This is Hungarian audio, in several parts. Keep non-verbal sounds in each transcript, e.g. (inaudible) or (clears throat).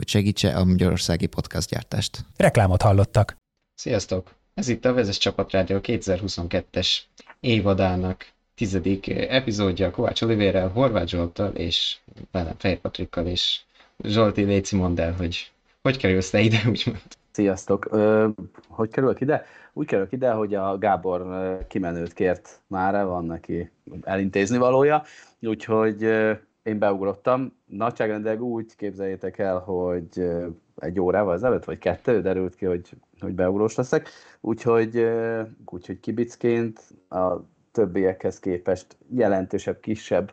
hogy segítse a magyarországi podcastgyártást. Reklámot hallottak. Sziasztok! Ez itt a Vezes Csapatrádió 2022-es évadának tizedik epizódja Kovács Olivérrel, Horváth Zsolttal és velem Fejr Patrikkal és Zsolti, Léci mondd el, hogy hogy kerülsz te ide, úgymond. Sziasztok! Ö, hogy kerülök ide? Úgy kerülök ide, hogy a Gábor kimenőt kért már, van neki elintézni valója, úgyhogy én beugrottam. Nagyságrendileg úgy képzeljétek el, hogy egy órával ezelőtt, vagy kettő derült ki, hogy, hogy beugrós leszek. Úgyhogy, úgyhogy kibicként a többiekhez képest jelentősebb, kisebb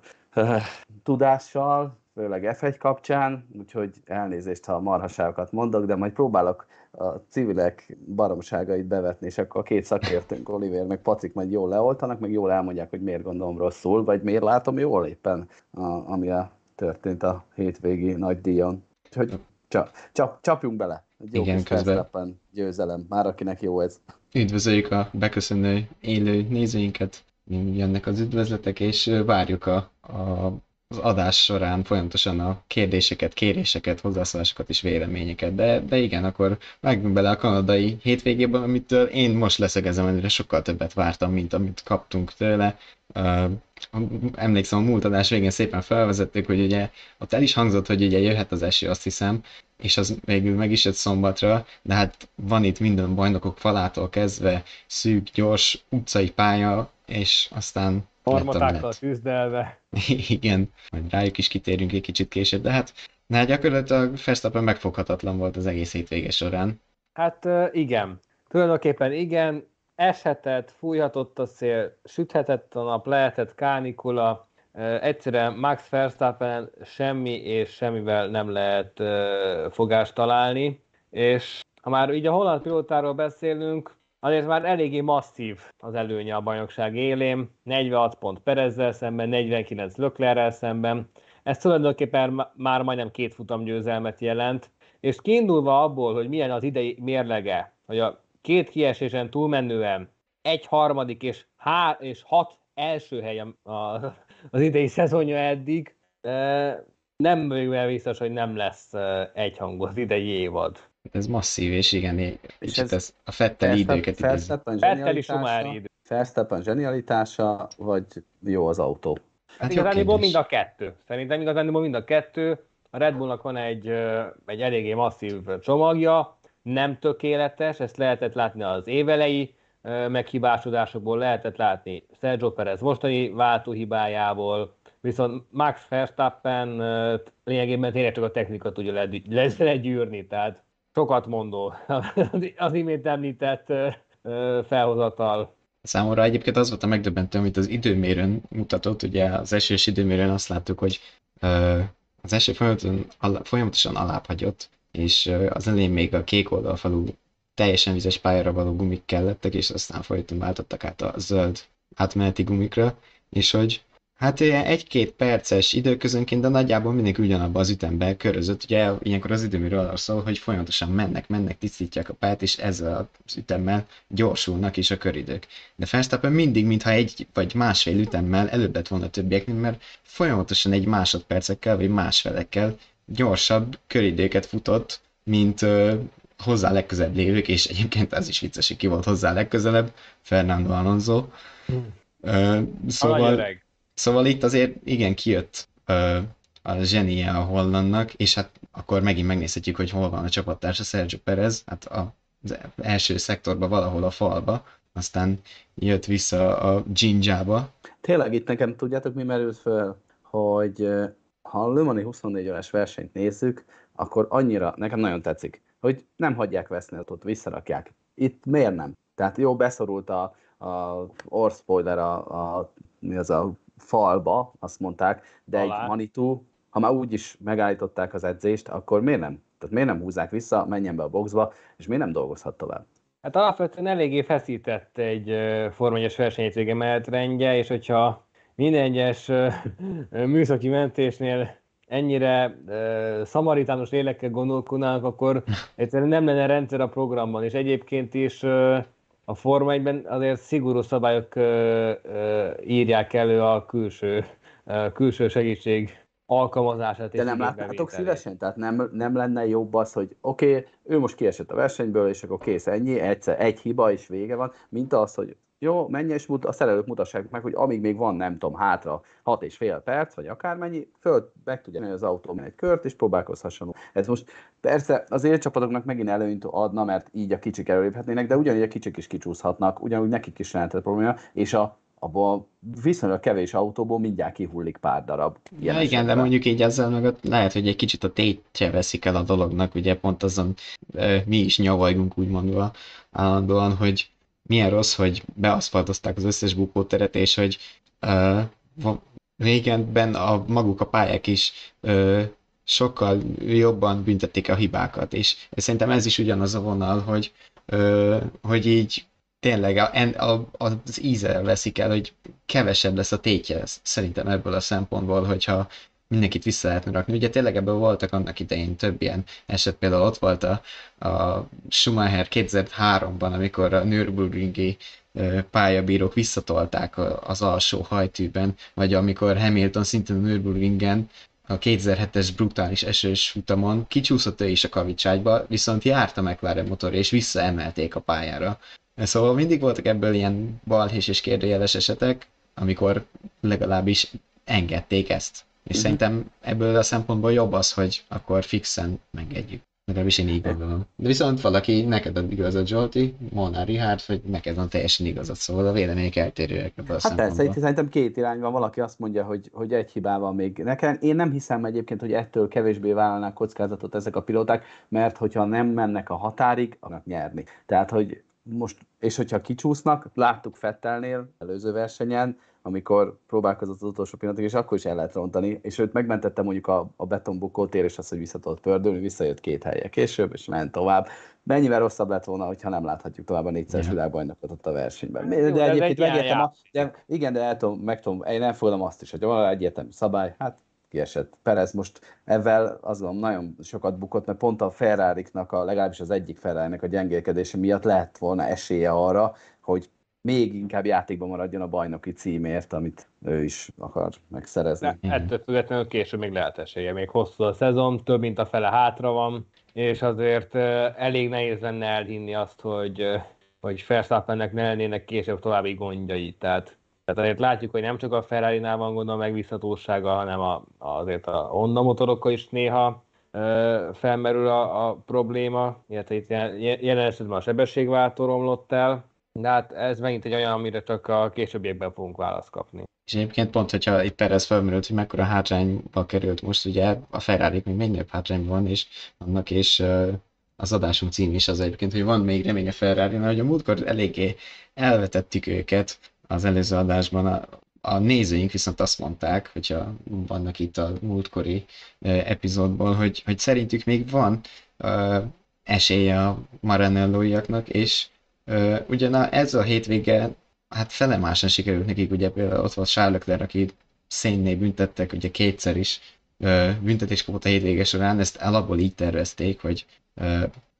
tudással, főleg F1 kapcsán, úgyhogy elnézést, ha marhaságokat mondok, de majd próbálok a civilek baromságait bevetni, és akkor a két szakértőnk, Oliver meg Patrik majd jól leoltanak, meg jól elmondják, hogy miért gondolom rosszul, vagy miért látom jól éppen, a, ami a, történt a hétvégi nagy díjon. Úgyhogy csap, csap, csapjunk bele. Egy jó Igen, közben. győzelem, már akinek jó ez. Üdvözöljük a beköszönő élő nézőinket, jönnek az üdvözletek, és várjuk a, a az adás során folyamatosan a kérdéseket, kéréseket, hozzászólásokat és véleményeket. De, de igen, akkor vágjunk bele a kanadai hétvégében, amitől én most leszögezem, előre sokkal többet vártam, mint amit kaptunk tőle. Uh, emlékszem, a múlt adás végén szépen felvezettük, hogy ugye ott el is hangzott, hogy ugye jöhet az eső, azt hiszem, és az végül meg is jött szombatra, de hát van itt minden bajnokok falától kezdve szűk, gyors utcai pálya, és aztán Harmatákkal küzdelve. (laughs) Igen, majd rájuk is kitérünk egy kicsit később, de hát na, gyakorlatilag Verstappen megfoghatatlan volt az egész hétvége során. Hát igen, tulajdonképpen igen, eshetett, fújhatott a szél, süthetett a nap, lehetett kánikula, egyszerűen Max Verstappen semmi és semmivel nem lehet fogást találni, és ha már így a holland pilótáról beszélünk, azért már eléggé masszív az előnye a bajnokság élén, 46 pont Perezzel szemben, 49 Löklerrel szemben, ez tulajdonképpen már majdnem két futam győzelmet jelent, és kiindulva abból, hogy milyen az idei mérlege, hogy a két kiesésen túlmenően egy harmadik és, há- és hat első hely a, a, az idei szezonja eddig, nem vagyok el biztos, hogy nem lesz egyhangú az idei évad. Ez masszív, és igen, és ez, ez a Fettel időket Fetteli sumári idő. Verstappen zsenialitása, vagy jó az autó? Hát igazániból mind a kettő. Szerintem igazániból mind a kettő. A Red Bullnak van egy, egy eléggé masszív csomagja, nem tökéletes, ezt lehetett látni az évelei meghibásodásokból, lehetett látni Sergio Perez mostani váltóhibájából, viszont Max Verstappen lényegében tényleg csak a technika tudja legyűrni, tehát sokat mondó az imént említett felhozatal. Számomra egyébként az volt a megdöbbentő, amit az időmérőn mutatott, ugye az esős időmérőn azt láttuk, hogy az eső folyamatosan, folyamatosan alább és az elején még a kék oldalfalú teljesen vizes pályára való gumik kellettek, és aztán folyton váltottak át a zöld átmeneti gumikra, és hogy Hát ilyen egy-két perces időközönként, de nagyjából mindig ugyanabban az ütemben körözött. Ugye ilyenkor az időmérő arra szól, hogy folyamatosan mennek, mennek, tisztítják a pályát, és ezzel az ütemmel gyorsulnak is a köridők. De Verstappen mindig, mintha egy vagy másfél ütemmel előbb lett volna többieknél, mert folyamatosan egy másodpercekkel vagy másfelekkel gyorsabb köridőket futott, mint ö, hozzá legközelebb lévők, és egyébként ez is vicces, hogy ki volt hozzá legközelebb, Fernando Alonso. Hmm. Ö, szóval, Szóval itt azért igen kijött ö, a zsenie a Hollandnak, és hát akkor megint megnézhetjük, hogy hol van a csapattársa Sergio Perez, hát az első szektorban valahol a falba, aztán jött vissza a Jinjába. Tényleg itt nekem tudjátok mi merült föl, hogy ha a Le Mani 24 órás versenyt nézzük, akkor annyira, nekem nagyon tetszik, hogy nem hagyják veszni ott, visszarakják. Itt miért nem? Tehát jó, beszorult a, a spoiler a, a, mi az a falba, azt mondták, de Alá. egy Manitou, ha már úgy is megállították az edzést, akkor miért nem Tehát miért nem húzzák vissza, menjen be a boxba, és miért nem dolgozhat tovább? Hát alapvetően eléggé feszített egy formányos versenyhétvége menetrendje, és hogyha minden egyes műszaki mentésnél ennyire uh, szamaritános lélekkel gondolkodnánk, akkor (laughs) egyszerűen nem lenne rendszer a programban, és egyébként is uh, a Forma 1 azért szigorú szabályok uh, uh, írják elő a külső, uh, külső segítség alkalmazását. De nem látnátok szívesen? Tehát nem, nem lenne jobb az, hogy oké, okay, ő most kiesett a versenyből, és akkor kész ennyi, egyszer egy hiba, és vége van, mint az, hogy jó, menj és mut, a szerelők mutassák meg, hogy amíg még van, nem tudom, hátra hat és fél perc, vagy akármennyi, föl meg tudja az autó egy kört, és próbálkozhasson. Ez most persze az élcsapatoknak megint előnyt adna, mert így a kicsik előléphetnének, de ugyanígy a kicsik is kicsúszhatnak, ugyanúgy nekik is jelentett probléma, és a abból viszonylag kevés autóból mindjárt kihullik pár darab. Ja, igen, de mondjuk így ezzel meg lehet, hogy egy kicsit a tétje veszik el a dolognak, ugye pont azon mi is nyavajgunk úgymondva állandóan, hogy milyen rossz, hogy beaszfaltozták az összes bukóteret, és hogy uh, régenben a maguk a pályák is uh, sokkal jobban büntették a hibákat, és szerintem ez is ugyanaz a vonal, hogy, uh, hogy így tényleg a, a, az íze veszik el, hogy kevesebb lesz a tétje szerintem ebből a szempontból, hogyha mindenkit vissza lehetne rakni. Ugye tényleg ebből voltak annak idején több ilyen eset, például ott volt a, a Schumacher 2003-ban, amikor a Nürburgringi pályabírók visszatolták az alsó hajtűben, vagy amikor Hamilton szintén a Nürburgringen a 2007-es brutális esős futamon kicsúszott ő is a kavicságyba, viszont járt a McLaren motor, és visszaemelték a pályára. Szóval mindig voltak ebből ilyen balhés és kérdőjeles esetek, amikor legalábbis engedték ezt. És uh-huh. szerintem ebből a szempontból jobb az, hogy akkor fixen megegyük. Legalábbis én így gondolom. De viszont valaki, neked ad igazad Zsolti, Molnár Richard, hogy neked van teljesen igazad, szóval a vélemények eltérőek ebből a Hát persze, itt szerintem két irány van. Valaki azt mondja, hogy, hogy egy hibával még nekem. Én nem hiszem egyébként, hogy ettől kevésbé vállalnak kockázatot ezek a pilóták, mert hogyha nem mennek a határig, annak nyerni. Tehát, hogy most, és hogyha kicsúsznak, láttuk Fettelnél előző versenyen, amikor próbálkozott az utolsó pillanatig, és akkor is el lehet rontani, és őt megmentette mondjuk a, a betonbukótér, és az, hogy vissza tudott pördülni, visszajött két helye később, és ment tovább. Mennyivel rosszabb lett volna, hogyha nem láthatjuk tovább a négyszeres világbajnokot ott a versenyben. De, de egyébként megértem, a, de, igen, de el tudom, meg tudom, én elfogadom azt is, hogy van egyértelmű szabály, hát kiesett. Perez most ezzel azt gondolom nagyon sokat bukott, mert pont a ferrari a legalábbis az egyik ferrari a gyengélkedése miatt lehet volna esélye arra, hogy még inkább játékban maradjon a bajnoki címért, amit ő is akar megszerezni. Ne, ettől függetlenül később még lehet esélye. Még hosszú a szezon, több mint a fele hátra van, és azért elég nehéz lenne elhinni azt, hogy, hogy Verstappennek ne lennének később további gondjai. Tehát, tehát azért látjuk, hogy nem csak a ferrari van gond a megbízhatósága, hanem a, azért a Honda motorokkal is néha felmerül a, a probléma, illetve itt jelen esetben a sebességváltó romlott el, de hát ez megint egy olyan, amire csak a későbbiekben fogunk választ kapni. És egyébként pont, hogyha itt Perez felmerült, hogy mekkora hátrányba került most, ugye a Ferrari még nagyobb hátrányban van, és annak és az adásunk cím is az egyébként, hogy van még remény a ferrari hogy a múltkor eléggé elvetettük őket az előző adásban, a, a nézőink viszont azt mondták, hogyha vannak itt a múltkori epizódból, hogy, hogy szerintük még van uh, esélye a Maranello-iaknak, és Uh, ugyan ez a hétvége, hát felemásan sikerült nekik, ugye például ott volt Charles Leclerc, aki szénné büntettek, ugye kétszer is büntetés kapott a hétvége során, ezt alapból így tervezték, hogy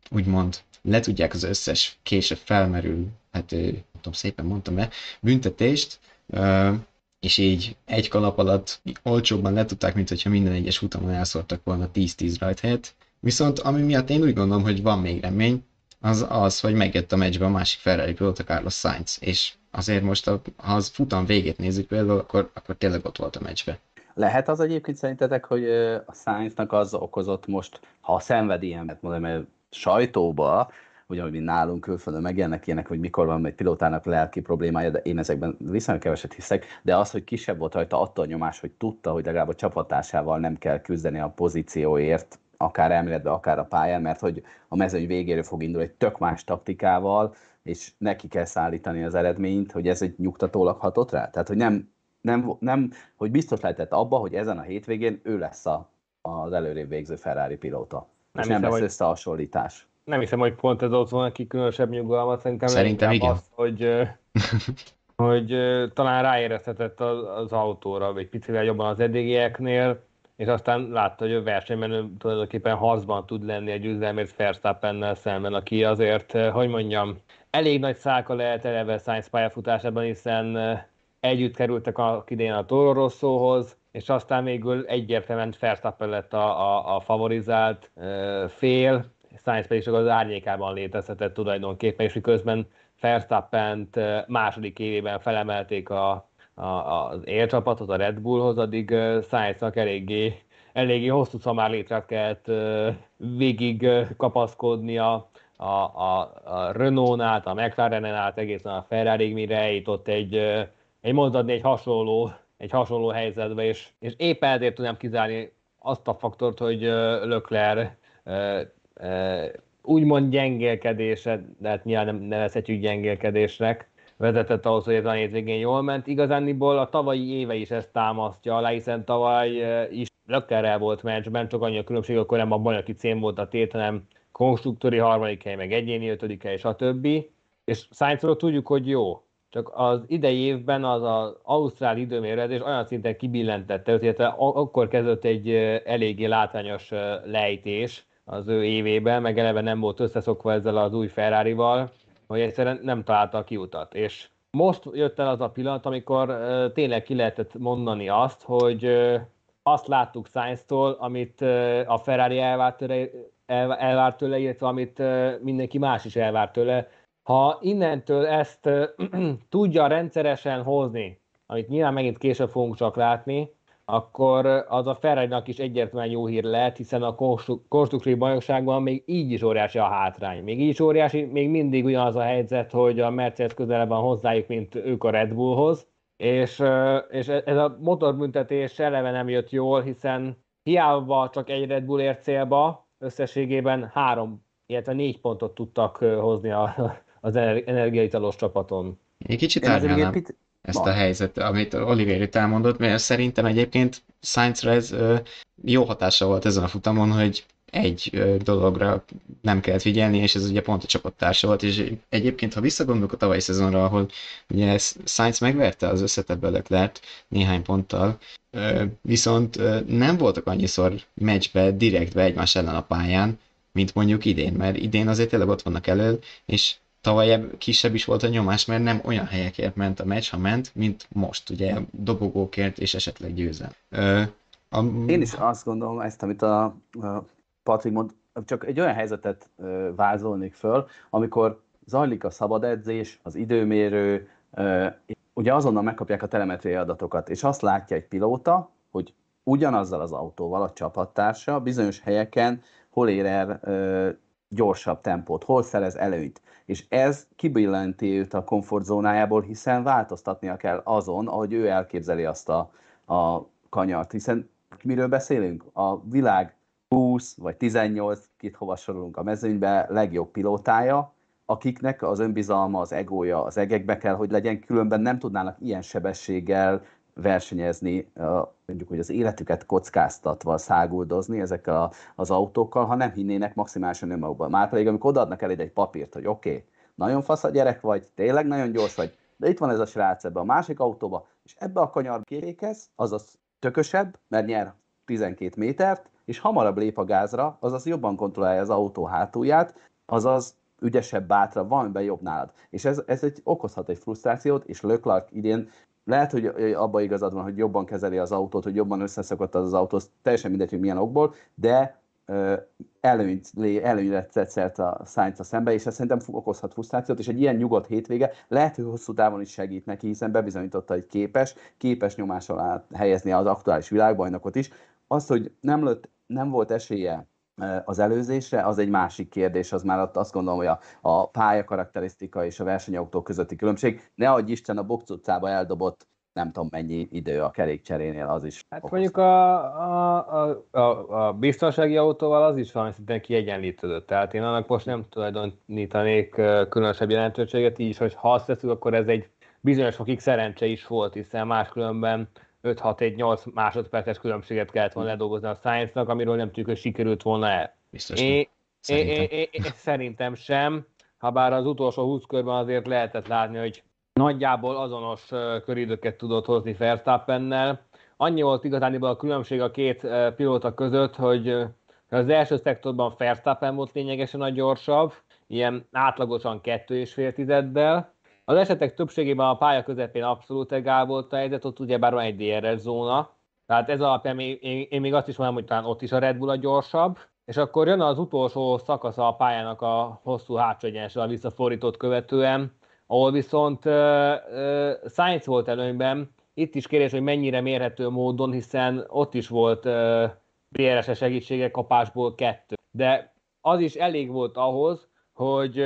úgymond letudják az összes később felmerül, hát nem tudom, szépen mondtam-e, büntetést, és így egy kalap alatt olcsóbban letudták, mint hogyha minden egyes futamon elszórtak volna 10-10 rajt helyett. Viszont ami miatt én úgy gondolom, hogy van még remény, az az, hogy megjött a meccsbe a másik Ferrari pilóta Carlos Sainz, és azért most, a, ha az futam végét nézzük például, akkor, akkor tényleg ott volt a meccsbe. Lehet az egyébként szerintetek, hogy a Sainznak az okozott most, ha a szenvedélyemet mondom, mert sajtóba, ugyanúgy, mint nálunk külföldön megjelennek ilyenek, hogy mikor van egy pilótának lelki problémája, de én ezekben viszonylag keveset hiszek, de az, hogy kisebb volt rajta attól nyomás, hogy tudta, hogy legalább a csapatásával nem kell küzdeni a pozícióért, akár elméletben, akár a pályán, mert hogy a mezőny végéről fog indulni egy tök más taktikával, és neki kell szállítani az eredményt, hogy ez egy nyugtatólag hatott rá? Tehát, hogy nem, nem, nem hogy biztos lehetett abba, hogy ezen a hétvégén ő lesz a, az előrébb végző Ferrari pilóta. Nem és nem lesz hogy... összehasonlítás. Nem hiszem, hogy pont ez ott van neki különösebb nyugalmat. Szerintem, Szerintem igen. Az, hogy, (laughs) hogy talán ráérezhetett az, az autóra, vagy picivel jobban az eddigieknél, és aztán látta, hogy a versenyben tulajdonképpen harcban tud lenni egy üzemért Verstappennel szemben, aki azért, hogy mondjam, elég nagy szálka lehet eleve Science pályafutásában, hiszen együtt kerültek a idén a Toro Rosszóhoz, és aztán végül egyértelműen Verstappen lett a, a, a favorizált e, fél, Sainz pedig csak az árnyékában létezhetett tulajdonképpen, és közben Verstappent második évében felemelték a, az élcsapatot a Red Bullhoz, addig Sainznak eléggé, eléggé hosszú szamár létrát kellett végig kapaszkodnia. A, a, a Renault-nál, a McLaren-en át, egészen a Ferrari-ig, mire eljutott egy, egy mondhatni egy hasonló, egy hasonló helyzetbe, és, és éppen ezért tudnám kizárni azt a faktort, hogy Leclerc úgymond gyengélkedése, de hát nyilván nem nevezhetjük gyengélkedésnek, vezetett ahhoz, hogy ez a hétvégén jól ment. Igazániból a tavalyi éve is ezt támasztja alá, hiszen tavaly is Leclerc volt meccsben, csak annyi a különbség, akkor nem a bajnoki cím volt a tét, hanem konstruktori harmadik hely, meg egyéni ötödik hely, stb. És Sainzról tudjuk, hogy jó. Csak az idei évben az az ausztrál időmérőzés olyan szinten kibillentette, hogy akkor kezdett egy eléggé látványos lejtés az ő évében, meg eleve nem volt összeszokva ezzel az új Ferrari-val, hogy egyszerűen nem találta a kiutat. És most jött el az a pillanat, amikor tényleg ki lehetett mondani azt, hogy azt láttuk Sainz-tól, amit a Ferrari elvárt tőle, el, elvárt tőle, illetve amit uh, mindenki más is elvárt tőle. Ha innentől ezt (clears throat) tudja rendszeresen hozni, amit nyilván megint később fogunk csak látni, akkor az a ferrari is egyértelműen jó hír lehet, hiszen a konstruktív bajnokságban még így is óriási a hátrány. Még így is óriási, még mindig ugyanaz a helyzet, hogy a Mercedes közelebb van hozzájuk, mint ők a Red Bullhoz, és, és ez a motorbüntetés eleve nem jött jól, hiszen hiába csak egy Red Bull ért célba, összességében három, illetve négy pontot tudtak hozni a, (laughs) az energiaitalos csapaton. Egy kicsit árnyalnám ezt a helyzetet, amit Oliver itt elmondott, mert szerintem egyébként Sainzra ez jó hatása volt ezen a futamon, hogy egy dologra nem kellett figyelni, és ez ugye pont a csapattársa volt, és egyébként, ha visszagondolok a tavalyi szezonra, ahol ugye Sainz megverte az összetebből Leclerc néhány ponttal, viszont nem voltak annyiszor meccsbe, direktbe egymás ellen a pályán, mint mondjuk idén, mert idén azért tényleg ott vannak elől, és tavaly kisebb is volt a nyomás, mert nem olyan helyekért ment a meccs, ha ment, mint most, ugye dobogókért és esetleg győzel. a... Én is azt gondolom, ezt, amit a, a Patrik mond, csak egy olyan helyzetet ö, vázolnék föl, amikor zajlik a szabad edzés, az időmérő, ö, ugye azonnal megkapják a telemetriai adatokat, és azt látja egy pilóta, hogy ugyanazzal az autóval a csapattársa bizonyos helyeken hol ér el ö, gyorsabb tempót, hol szerez előnyt. És ez kibillenti őt a komfortzónájából, hiszen változtatnia kell azon, ahogy ő elképzeli azt a, a kanyart. Hiszen miről beszélünk? A világ 20 vagy 18, kit hova sorolunk a mezőnybe, legjobb pilótája, akiknek az önbizalma, az egója az egekbe kell, hogy legyen, különben nem tudnának ilyen sebességgel versenyezni, mondjuk, hogy az életüket kockáztatva száguldozni ezekkel az autókkal, ha nem hinnének maximálisan önmagukban. Már pedig, amikor odaadnak el egy papírt, hogy oké, okay, nagyon fasz a gyerek vagy, tényleg nagyon gyors vagy, de itt van ez a srác ebbe a másik autóba, és ebbe a kanyar kérékez, azaz tökösebb, mert nyer 12 métert, és hamarabb lép a gázra, azaz jobban kontrollálja az autó hátulját, azaz ügyesebb, bátra, van be jobb nálad. És ez, ez egy, okozhat egy frusztrációt, és Leclerc idén lehet, hogy abban igazad van, hogy jobban kezeli az autót, hogy jobban összeszokott az, az autó, teljesen mindegy, hogy milyen okból, de előnyt, előnyre tetszett a Sainz a szembe, és ez szerintem okozhat frusztrációt, és egy ilyen nyugodt hétvége lehet, hogy hosszú távon is segít neki, hiszen bebizonyította, hogy képes, képes nyomás alá helyezni az aktuális világbajnokot is. Az, hogy nem, lett, nem volt esélye az előzésre, az egy másik kérdés, az már azt gondolom, hogy a, a pálya karakterisztika és a versenyautó közötti különbség. Ne adj Isten a box utcába eldobott nem tudom mennyi idő a kerékcserénél, az is. Hát okoz. mondjuk a, a, a, a, biztonsági autóval az is van, szinte kiegyenlítődött. Tehát én annak most nem tulajdonítanék különösebb jelentőséget, így is, hogy ha azt veszük, akkor ez egy bizonyos fokig szerencse is volt, hiszen máskülönben 5-6-1-8 másodperces különbséget kellett volna ledolgozni a Science-nak, amiről nem tudjuk, hogy sikerült volna el. Biztos Szerintem. sem, ha bár az utolsó 20 körben azért lehetett látni, hogy nagyjából azonos köridőket tudott hozni Verstappennel. Annyi volt igazániból a különbség a két pilóta között, hogy az első szektorban Verstappen volt lényegesen a gyorsabb, ilyen átlagosan kettő és fél tizeddel. Az esetek többségében a pálya közepén abszolút egál volt a helyzet, ott ugyebár van egy DRS zóna, tehát ez alapján én, én, én még azt is mondom, hogy talán ott is a Red Bull a gyorsabb, és akkor jön az utolsó szakasza a pályának a hosszú hátsó egyenessel visszafordított követően, ahol viszont uh, uh, Sainz volt előnyben. Itt is kérdés, hogy mennyire mérhető módon, hiszen ott is volt uh, DRS segítsége kapásból kettő. De az is elég volt ahhoz, hogy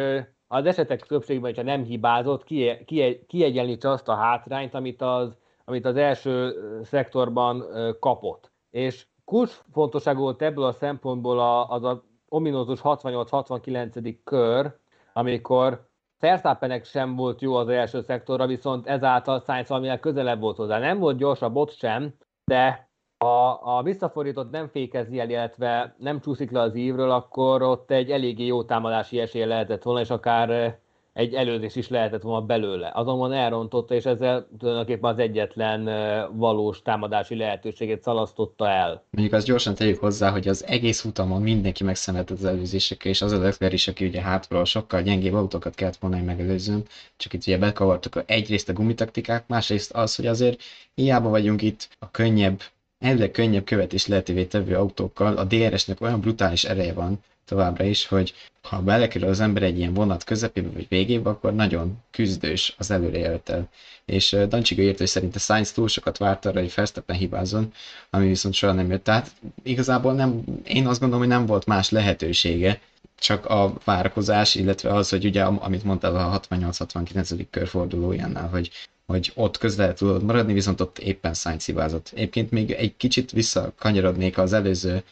az esetek többségben, hogyha nem hibázott, kie, kie, kiegyenlítse azt a hátrányt, amit az, amit az első szektorban kapott. És kulcsfontosságú volt ebből a szempontból a, az a ominózus 68-69. kör, amikor Verstappenek sem volt jó az első szektorra, viszont ezáltal Sainz valamivel közelebb volt hozzá. Nem volt gyorsabb ott sem, de ha a visszafordított nem fékezi el, illetve nem csúszik le az ívről, akkor ott egy eléggé jó támadási esély lehetett volna, és akár egy előzés is lehetett volna belőle. Azonban elrontotta, és ezzel tulajdonképpen az egyetlen valós támadási lehetőséget szalasztotta el. Mondjuk azt gyorsan tegyük hozzá, hogy az egész utamon mindenki megszenvedett az előzésekkel, és az a Leclerc is, aki ugye hátulról sokkal gyengébb autókat kellett volna, hogy megelőzzön, csak itt ugye bekavartuk egyrészt a gumitaktikák, másrészt az, hogy azért hiába vagyunk itt a könnyebb, elvileg könnyebb követés lehetővé tevő autókkal, a DRS-nek olyan brutális ereje van, továbbra is, hogy ha belekerül az ember egy ilyen vonat közepébe vagy végébe, akkor nagyon küzdős az előrejöttel. És Dancsiga írt, hogy szerinte Sainz túl sokat várt arra, hogy Verstappen hibázzon, ami viszont soha nem jött. Tehát igazából nem, én azt gondolom, hogy nem volt más lehetősége, csak a várakozás, illetve az, hogy ugye, amit mondtál a 68-69. körfordulójánál, hogy hogy ott közel tudod maradni, viszont ott éppen Sainz hibázott. Egyébként még egy kicsit visszakanyarodnék az előző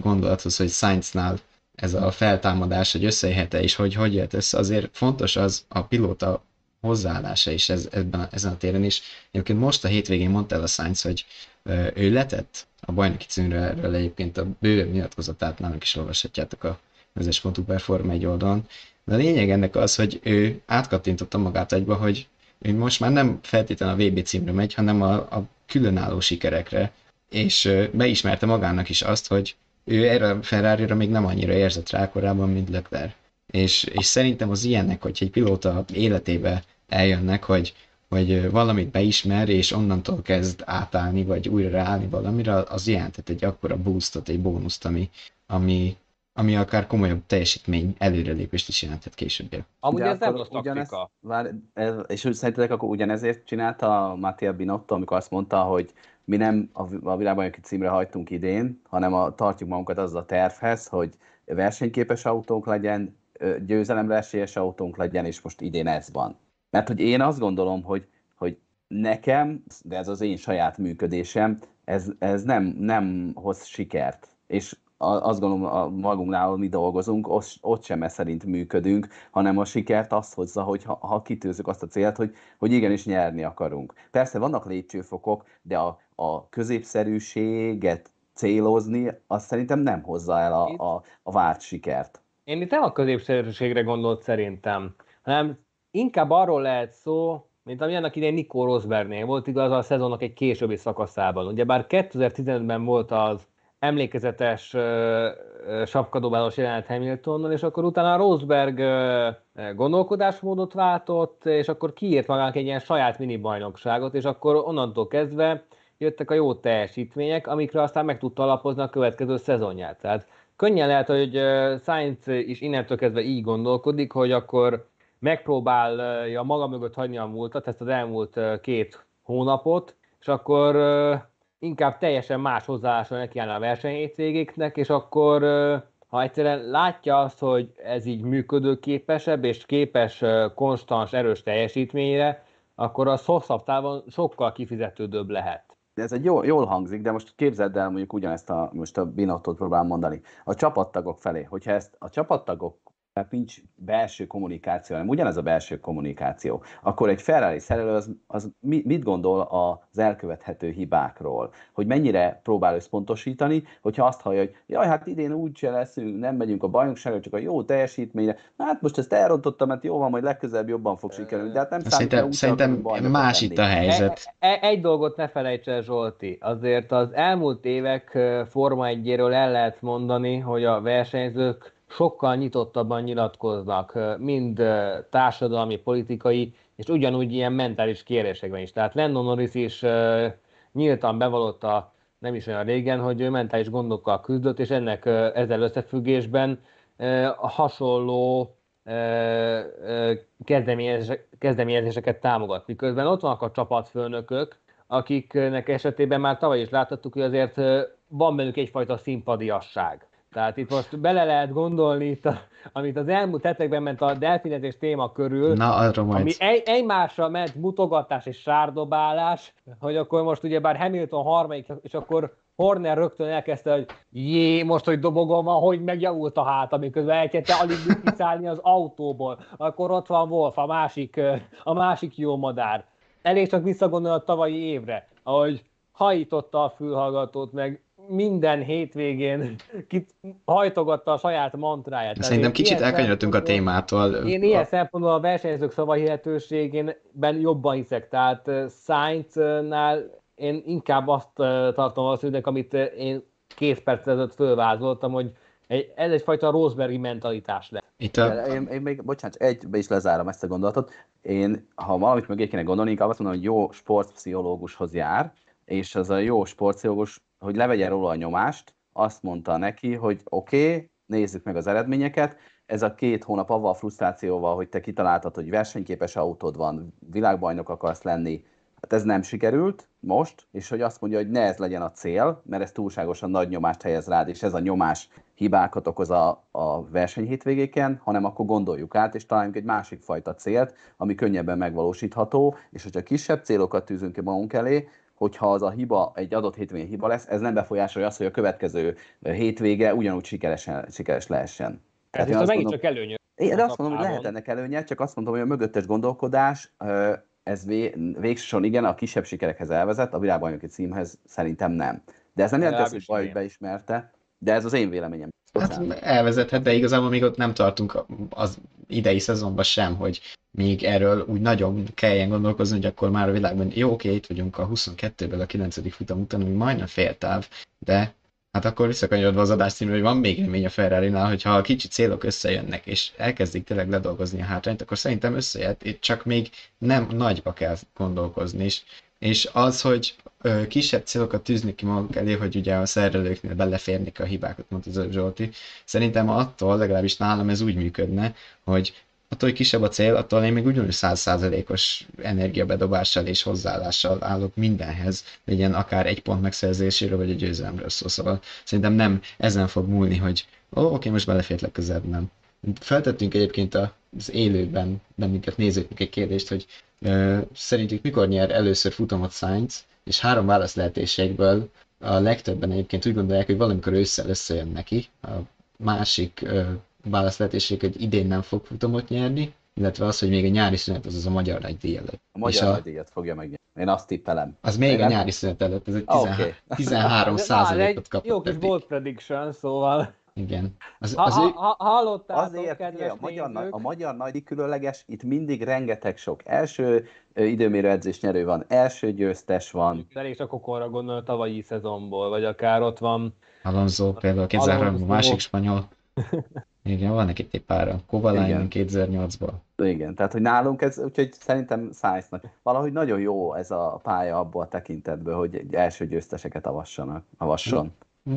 gondolathoz, hogy Sainznál ez a feltámadás, hogy összejöhet-e, és hogy hogy jött össze, azért fontos az a pilóta hozzáállása is ez, ebben, ezen a téren is. Egyébként most a hétvégén mondta el a Sainz, hogy ő letett a bajnoki címről erről egyébként a bővebb nyilatkozatát nálunk is olvashatjátok a vezes.hu Perform egy oldalon. De a lényeg ennek az, hogy ő átkattintotta magát egybe, hogy most már nem feltétlenül a VB címre megy, hanem a, a különálló sikerekre, és beismerte magának is azt, hogy ő erre a ferrari még nem annyira érzett rá korábban, mint Leclerc. És, és szerintem az ilyenek, hogy egy pilóta életébe eljönnek, hogy, hogy valamit beismer, és onnantól kezd átállni, vagy újra ráállni valamire, az jelentett egy akkora boostot, egy bónuszt, ami, ami, ami akár komolyabb teljesítmény előrelépést is jelenthet később. Amúgy De ez nem rossz ugyanez- taktika. Vár, ez, és úgy szerintetek akkor ugyanezért csinálta Mattia Binotto, amikor azt mondta, hogy mi nem a, a világbajnoki címre hajtunk idén, hanem a, tartjuk magunkat az a tervhez, hogy versenyképes autónk legyen, esélyes autónk legyen, és most idén ez van. Mert hogy én azt gondolom, hogy, hogy nekem, de ez az én saját működésem, ez, ez nem, nem hoz sikert. És a- azt gondolom, a magunknál, mi dolgozunk, ott, ott sem ez szerint működünk, hanem a sikert azt hozza, hogy ha, ha kitűzzük azt a célt, hogy, hogy igenis nyerni akarunk. Persze vannak lépcsőfokok, de a, a középszerűséget célozni, azt szerintem nem hozza el a, a, a várt sikert. Én itt nem a középszerűségre gondolt szerintem, hanem inkább arról lehet szó, mint ami annak idején Nico Rosbergnél volt igaz a szezonnak egy későbbi szakaszában. Ugyebár 2015-ben volt az emlékezetes uh, uh, sapkadobálós jelenet Hamiltonnal, és akkor utána Rosberg uh, gondolkodásmódot váltott, és akkor kiírt magának egy ilyen saját mini bajnokságot, és akkor onnantól kezdve jöttek a jó teljesítmények, amikre aztán meg tudta alapozni a következő szezonját. Tehát könnyen lehet, hogy Sainz is innentől kezdve így gondolkodik, hogy akkor megpróbálja maga mögött hagyni a múltat, ezt az elmúlt két hónapot, és akkor inkább teljesen más hozzáállásra nekiállna a versenyhétvégéknek, és akkor ha egyszerűen látja azt, hogy ez így működőképesebb, és képes konstans, erős teljesítményre, akkor az hosszabb távon sokkal kifizetődőbb lehet. Ez egy jól, jól hangzik, de most képzeld el mondjuk ugyanezt a, most a Binottot próbálom mondani. A csapattagok felé, hogyha ezt a csapattagok mert nincs belső kommunikáció, hanem ugyanez a belső kommunikáció, akkor egy Ferrari szerelő az, az mit gondol az elkövethető hibákról? Hogy mennyire próbál összpontosítani, hogyha azt hallja, hogy jaj, hát idén úgy se leszünk, nem megyünk a bajnokságra, csak a jó teljesítményre. Hát most ezt elrontottam, mert jó van, majd legközelebb jobban fog sikerülni. De hát nem szerintem, szerintem más itt a helyzet. E, e, egy dolgot ne felejts el, Zsolti. Azért az elmúlt évek Forma 1 el lehet mondani, hogy a versenyzők sokkal nyitottabban nyilatkoznak, mind társadalmi, politikai, és ugyanúgy ilyen mentális kérdésekben is. Tehát Lennon Norris is nyíltan bevallotta nem is olyan régen, hogy ő mentális gondokkal küzdött, és ennek ezzel összefüggésben hasonló kezdeményezéseket támogat. Miközben ott vannak a csapatfőnökök, akiknek esetében már tavaly is láthattuk, hogy azért van bennük egyfajta szimpadiasság. Tehát itt most bele lehet gondolni, itt a, amit az elmúlt hetekben ment a delfinezés téma körül, Na, arra majd. ami egy, egymásra ment mutogatás és sárdobálás, hogy akkor most ugye bár Hamilton harmadik, és akkor Horner rögtön elkezdte, hogy jé, most, hogy dobogom van, hogy megjavult a hát, amiközben elkezdte alig kiszállni az autóból. Akkor ott van Wolf, a másik, a másik jó madár. Elég csak visszagondolni a tavalyi évre, ahogy hajította a fülhallgatót, meg minden hétvégén (laughs) kit, hajtogatta a saját mantráját. Szerintem kicsit elkanyarodtunk a témától. Én ilyen szempontból a versenyzők szavahihetőségében jobban hiszek, tehát Sainz-nál én inkább azt tartom az ügynek, amit én két perc ezelőtt fölvázoltam, hogy egy, ez egyfajta Rosbergi mentalitás lesz. Itt a... én, én még, bocsánat, egybe is lezárom ezt a gondolatot. Én, ha valamit mögé kéne gondolni, inkább azt mondom, hogy jó sportpszichológushoz jár, és az a jó sportpszichológus hogy levegye róla a nyomást, azt mondta neki, hogy oké, okay, nézzük meg az eredményeket, ez a két hónap avval a frusztrációval, hogy te kitaláltad, hogy versenyképes autód van, világbajnok akarsz lenni, hát ez nem sikerült most, és hogy azt mondja, hogy ne ez legyen a cél, mert ez túlságosan nagy nyomást helyez rád, és ez a nyomás hibákat okoz a, a versenyhétvégéken, hanem akkor gondoljuk át, és találjunk egy másik fajta célt, ami könnyebben megvalósítható, és hogyha kisebb célokat tűzünk ki magunk elé, hogyha az a hiba egy adott hétvégén hiba lesz, ez nem befolyásolja azt, hogy a következő hétvége ugyanúgy sikeresen, sikeres lehessen. Tehát ez megint csak előnyö. Én azt mondom, hogy lehet ennek előnye, csak azt mondom, hogy a mögöttes gondolkodás, ez végsősorban igen, a kisebb sikerekhez elvezet, a világbajnoki címhez szerintem nem. De ez nem jelenti hogy baj, hogy beismerte, de ez az én véleményem. Hát elvezethet, de igazából még ott nem tartunk az idei szezonban sem, hogy még erről úgy nagyon kelljen gondolkozni, hogy akkor már a világban, jó, oké, itt vagyunk a 22-ből a 9. futam után, ami majdnem féltáv, de hát akkor visszakanyarodva az adás című, hogy van még remény a ferrari hogyha a kicsi célok összejönnek, és elkezdik tényleg ledolgozni a hátrányt, akkor szerintem összejött, csak még nem nagyba kell gondolkozni, és és az, hogy ö, kisebb célokat tűzni ki maguk elé, hogy ugye a szerelőknél beleférnék a hibákat, mondta az Zsolti. Szerintem attól, legalábbis nálam ez úgy működne, hogy attól, hogy kisebb a cél, attól én még ugyanúgy százszázalékos energiabedobással és hozzáállással állok mindenhez, legyen akár egy pont megszerzéséről, vagy egy győzelemről szó. Szóval szerintem nem ezen fog múlni, hogy ó, oké, most belefért legközelebb, nem. Feltettünk egyébként az élőben bennünket nézőknek egy kérdést, hogy ö, szerintük mikor nyer először futamot Sainz, és három válasz lehetőségből a legtöbben egyébként úgy gondolják, hogy valamikor ősszel összejön neki. A másik ö, válasz lehetőség, hogy idén nem fog futamot nyerni, illetve az, hogy még a nyári szünet az az a magyar nagy díj előtt. A magyar nagy díjat fogja megnyerni. Én azt tippelem. Az még Én a nyári szünet előtt, ez egy 13, okay. 13 százalékot kapott. Jó kis bold prediction, szóval. Igen. Az, az ha, ő... ha, hallottátok, Azért, kedves a magyar, nézők. a magyar nagy különleges, itt mindig rengeteg sok első időmérő edzés nyerő van, első győztes van. Elég csak okonra gondol a tavalyi szezonból, vagy akár ott van... Alonso például 2003 a másik spanyol. (laughs) Igen, van neki egy pár. Kovalainen 2008-ból. Igen, tehát hogy nálunk ez, úgyhogy szerintem Sainznak valahogy nagyon jó ez a pálya abból a tekintetből, hogy egy első győzteseket avassanak, avasson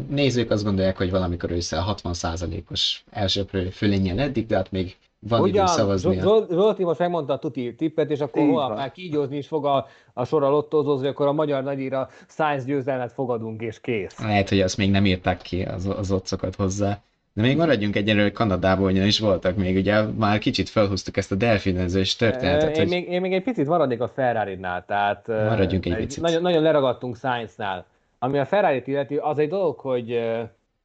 nézők azt gondolják, hogy valamikor ősszel 60%-os első fölényen eddig, de hát még van Ugyan, idő szavazni. Zsolti most megmondta a tuti tippet, és akkor holnap már kígyózni is fog a, a sor a lottózózni, akkor a magyar nagyíra Science győzelmet fogadunk, és kész. Lehet, hogy azt még nem írták ki az, az otcokat hozzá. De még maradjunk egyenlőre Kanadából, ugyanis voltak még, ugye már kicsit felhúztuk ezt a delfinezős történetet. Én, hogy... még, én még egy picit maradnék a Ferrari-nál, tehát maradjunk egy, egy picit. Nagyon, nagyon leragadtunk Science-nál. Ami a Ferrari-t illeti, az egy dolog, hogy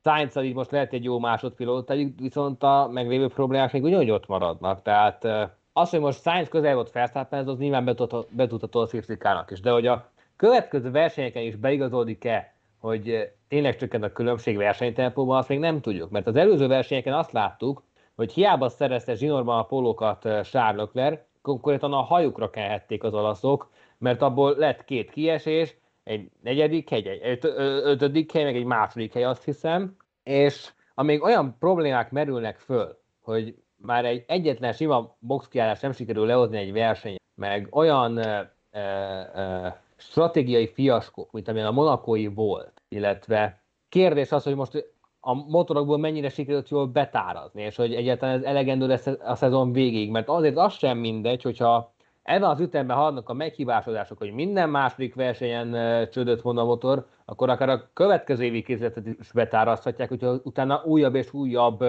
sainz így most lehet egy jó másodpilóta, viszont a meglévő problémák még ugyanúgy ott maradnak. Tehát az, hogy most Sainz közel volt Verstappen, az nyilván betudható a Szircikának is. De hogy a következő versenyeken is beigazódik-e, hogy tényleg csökkent a különbség versenytempóban, azt még nem tudjuk. Mert az előző versenyeken azt láttuk, hogy hiába szerezte zsinórban a pólókat Charles Leclerc, konkrétan a hajukra kelhették az olaszok, mert abból lett két kiesés, egy negyedik hely, egy ötödik hely, meg egy második hely, azt hiszem, és amíg olyan problémák merülnek föl, hogy már egy egyetlen sima boxkiállás nem sikerül lehozni egy verseny, meg olyan ö, ö, stratégiai fiaskók, mint amilyen a monakói volt, illetve kérdés az, hogy most a motorokból mennyire sikerült jól betárazni, és hogy egyáltalán ez elegendő lesz a szezon végig, mert azért az sem mindegy, hogyha ebben az ütemben haladnak a meghibásodások, hogy minden második versenyen csődött volna a motor, akkor akár a következő évi készletet is betárazhatják, hogyha utána újabb és újabb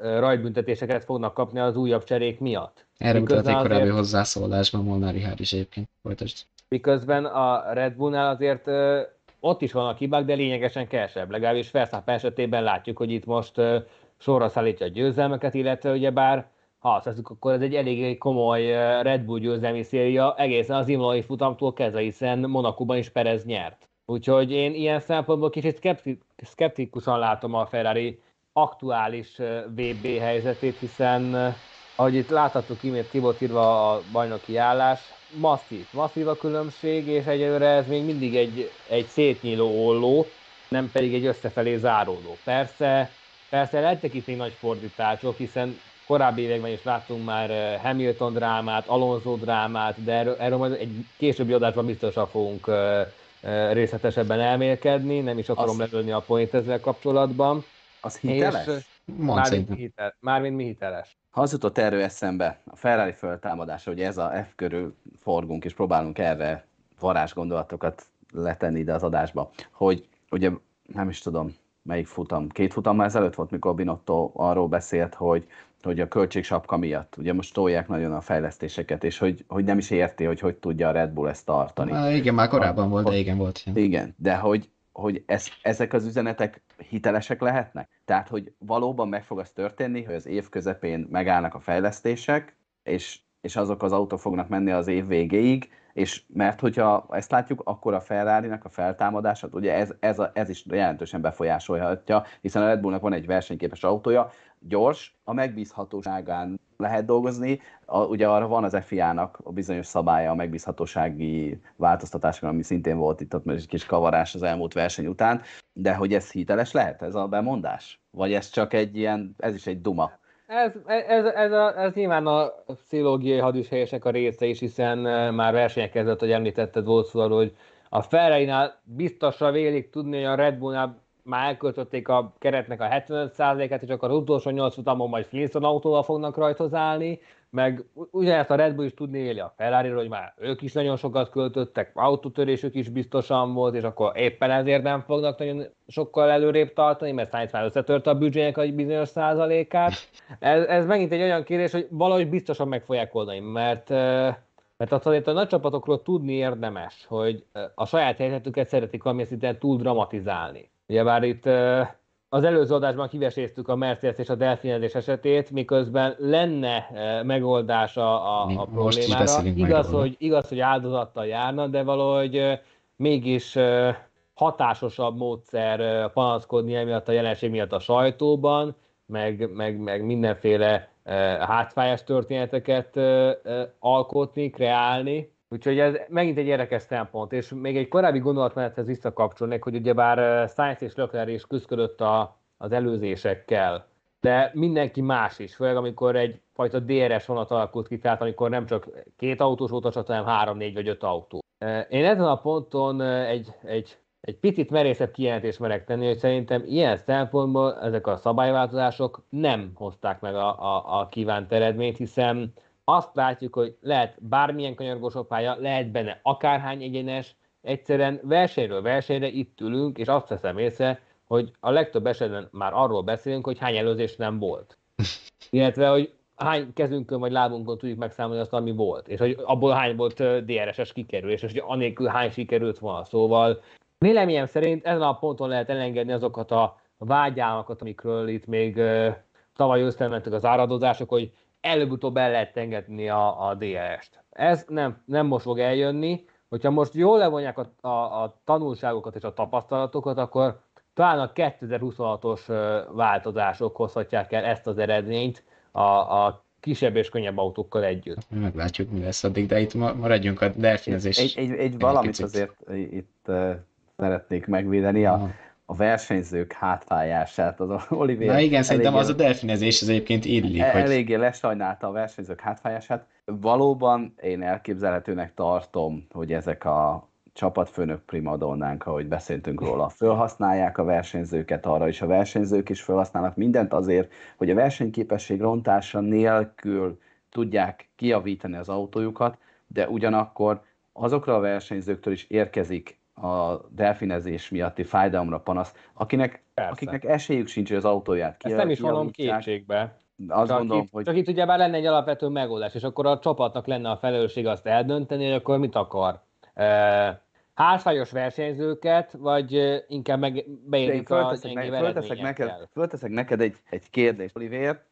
rajtbüntetéseket fognak kapni az újabb cserék miatt. Erre mutat egy korábbi azért... hozzászólásban Molnár Rihár is egyébként. Folytasd. Miközben a Red Bullnál azért ö, ott is vannak hibák, de lényegesen kevesebb. Legalábbis Verstappen esetében látjuk, hogy itt most ö, sorra szállítja a győzelmeket, illetve ugyebár ha azt akkor ez egy elég komoly Red Bull győzelmi széria egészen az imolai futamtól kezdve, hiszen Monakuban is Perez nyert. Úgyhogy én ilyen szempontból kicsit szkeptikusan látom a Ferrari aktuális VB helyzetét, hiszen ahogy itt láthattuk imént ki volt írva a bajnoki állás, masszív, masszív a különbség, és egyelőre ez még mindig egy, egy szétnyíló olló, nem pedig egy összefelé záródó. Persze, persze lettek itt még nagy fordítások, hiszen korábbi években is láttunk már Hamilton drámát, Alonso drámát, de erről, erről majd egy későbbi adásban biztosan fogunk részletesebben elmélkedni, nem is akarom az... lelőni a point ezzel kapcsolatban. Az hiteles? És, mármint, mi hitel, mármint mi hiteles. Ha az jutott erő eszembe, a Ferrari föltámadása, hogy ez a F körül forgunk, és próbálunk erre varázs gondolatokat letenni ide az adásba, hogy ugye nem is tudom, melyik futam, két futam ezelőtt volt, mikor Binotto arról beszélt, hogy hogy a költségsapka miatt, ugye most tolják nagyon a fejlesztéseket, és hogy, hogy nem is érti, hogy hogy tudja a Red Bull ezt tartani. Há, igen, már korábban a, volt, de igen volt. Igen, igen de hogy, hogy ez, ezek az üzenetek hitelesek lehetnek? Tehát, hogy valóban meg fog az történni, hogy az év közepén megállnak a fejlesztések, és, és azok az autók fognak menni az év végéig, és mert hogyha ezt látjuk, akkor a ferrari a feltámadását, ugye ez, ez, a, ez is jelentősen befolyásolhatja, hiszen a Red Bullnak van egy versenyképes autója, gyors, a megbízhatóságán lehet dolgozni. A, ugye arra van az FIA-nak a bizonyos szabálya a megbízhatósági változtatásra, ami szintén volt itt ott egy kis kavarás az elmúlt verseny után, de hogy ez hiteles lehet, ez a bemondás? Vagy ez csak egy ilyen, ez is egy duma? Ez, ez, ez, a, ez nyilván a pszichológiai hadüzhelyesek a része is, hiszen már versenyek kezdett, hogy említetted szó hogy a ferrari biztosra vélik tudni, hogy a Red Bullnál már elköltötték a keretnek a 75%-át, és akkor az utolsó 8 futamon majd Flintstone autóval fognak rajthoz állni, meg ugyanezt a Red Bull is tudni éli a ferrari hogy már ők is nagyon sokat költöttek, autótörésük is biztosan volt, és akkor éppen ezért nem fognak nagyon sokkal előrébb tartani, mert Sainz már összetörte a büdzsének egy bizonyos százalékát. Ez, ez megint egy olyan kérdés, hogy valahogy biztosan meg fogják oldani, mert mert azt azért a nagy csapatokról tudni érdemes, hogy a saját helyzetüket szeretik valamilyen szinten túl dramatizálni. Ugyebár itt az előző adásban kiveséztük a Mercedes és a delfinezés esetét, miközben lenne megoldása a, a problémára. Igaz hogy, igaz, hogy áldozattal járna, de valahogy mégis hatásosabb módszer panaszkodni emiatt a jelenség miatt a sajtóban, meg, meg, meg mindenféle hátfájás történeteket alkotni, kreálni, Úgyhogy ez megint egy érdekes szempont, és még egy korábbi gondolatmenethez visszakapcsolnék, hogy ugyebár Sainz és Leclerc is küzdött a, az előzésekkel, de mindenki más is, főleg amikor egy fajta DRS vonat alakult ki, tehát amikor nem csak két autós volt a csata, hanem három, négy vagy öt autó. Én ezen a ponton egy, egy, egy picit merészebb kijelentést merek tenni, hogy szerintem ilyen szempontból ezek a szabályváltozások nem hozták meg a, a, a kívánt eredményt, hiszen azt látjuk, hogy lehet bármilyen kanyargós pálya, lehet benne akárhány egyenes, egyszerűen versenyről versenyre itt ülünk, és azt veszem észre, hogy a legtöbb esetben már arról beszélünk, hogy hány előzés nem volt. (laughs) Illetve, hogy hány kezünkön vagy lábunkon tudjuk megszámolni azt, ami volt, és hogy abból hány volt DRS-es kikerülés, és hogy anélkül hány sikerült volna. Szóval Véleményem szerint ezen a ponton lehet elengedni azokat a vágyálmakat, amikről itt még tavaly ősztelen mentek az áradozások, hogy előbb-utóbb el lehet engedni a, a DLS-t. Ez nem, nem most fog eljönni, hogyha most jól levonják a, a, a tanulságokat és a tapasztalatokat, akkor talán a 2026-os változások hozhatják el ezt az eredményt a, a kisebb és könnyebb autókkal együtt. Meglátjuk, mi lesz addig, de itt maradjunk a delfinezés. Egy, egy, egy valamit picit. azért itt uh, szeretnék megvédeni. A, a versenyzők hátfájását. Az (laughs) Olivier Na igen, szerintem az a delfinezés az egyébként illik. Hogy... Eléggé lesajnálta a versenyzők hátfájását. Valóban én elképzelhetőnek tartom, hogy ezek a csapatfőnök primadonnánk, ahogy beszéltünk róla, felhasználják a versenyzőket arra, és a versenyzők is felhasználnak mindent azért, hogy a versenyképesség rontása nélkül tudják kiavítani az autójukat, de ugyanakkor azokra a versenyzőktől is érkezik a delfinezés miatti fájdalomra panasz, akinek, akiknek esélyük sincs, hogy az autóját ki. Ezt nem is vonom kétségbe. Azt csak gondolom, itt, hogy... Csak itt ugye már lenne egy alapvető megoldás, és akkor a csapatnak lenne a felelősség azt eldönteni, hogy akkor mit akar. E, hátfájos versenyzőket, vagy inkább meg beérik a gyengébb fölteszek neked, fölteszek neked egy, egy kérdést, Oliver,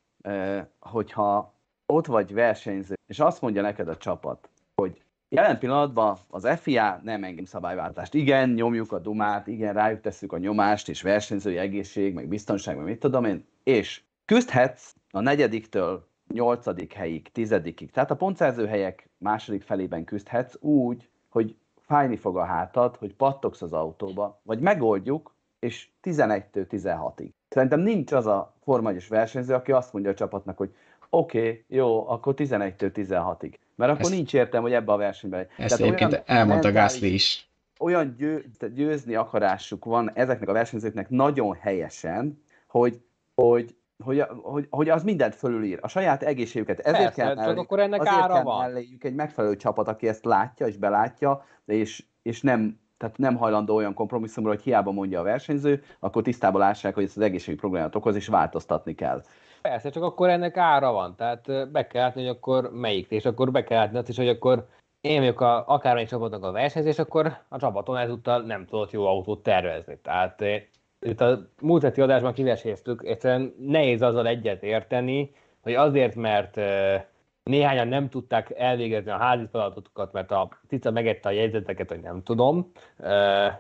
hogyha ott vagy versenyző, és azt mondja neked a csapat, hogy Jelen pillanatban az FIA nem engem szabályváltást. Igen, nyomjuk a dumát, igen, rájuk tesszük a nyomást, és versenyzői egészség, meg biztonság, meg mit tudom én, és küzdhetsz a negyediktől nyolcadik helyig, tizedikig. Tehát a pontszerző helyek második felében küzdhetsz úgy, hogy fájni fog a hátad, hogy pattogsz az autóba, vagy megoldjuk, és 11-től 16-ig. Szerintem nincs az a formális versenyző, aki azt mondja a csapatnak, hogy oké, okay, jó, akkor 11-től 16-ig. Mert akkor ezt, nincs értelme, hogy ebbe a versenybe. Ezt Tehát egyébként elmondta Gasly is. Olyan győ, győzni akarásuk van ezeknek a versenyzőknek nagyon helyesen, hogy, hogy hogy, hogy, hogy az mindent fölülír, a saját egészségüket. Ezért Persze, kell mellé, akkor ennek azért ára kell van. melléjük egy megfelelő csapat, aki ezt látja és belátja, és, és nem, tehát nem hajlandó olyan kompromisszumra, hogy hiába mondja a versenyző, akkor tisztában lássák, hogy ezt az egészségügyi problémát okoz, és változtatni kell. Persze, csak akkor ennek ára van, tehát be kell látni, hogy akkor melyik, és akkor be kell látni azt is, hogy akkor én vagyok a, akármelyik csapatnak a versenyzés, akkor a csapaton ezúttal nem tudott jó autót tervezni. Tehát itt a múlt heti adásban kiveséztük, egyszerűen nehéz azzal egyet érteni, hogy azért, mert néhányan nem tudták elvégezni a házi feladatokat, mert a cica megette a jegyzeteket, hogy nem tudom,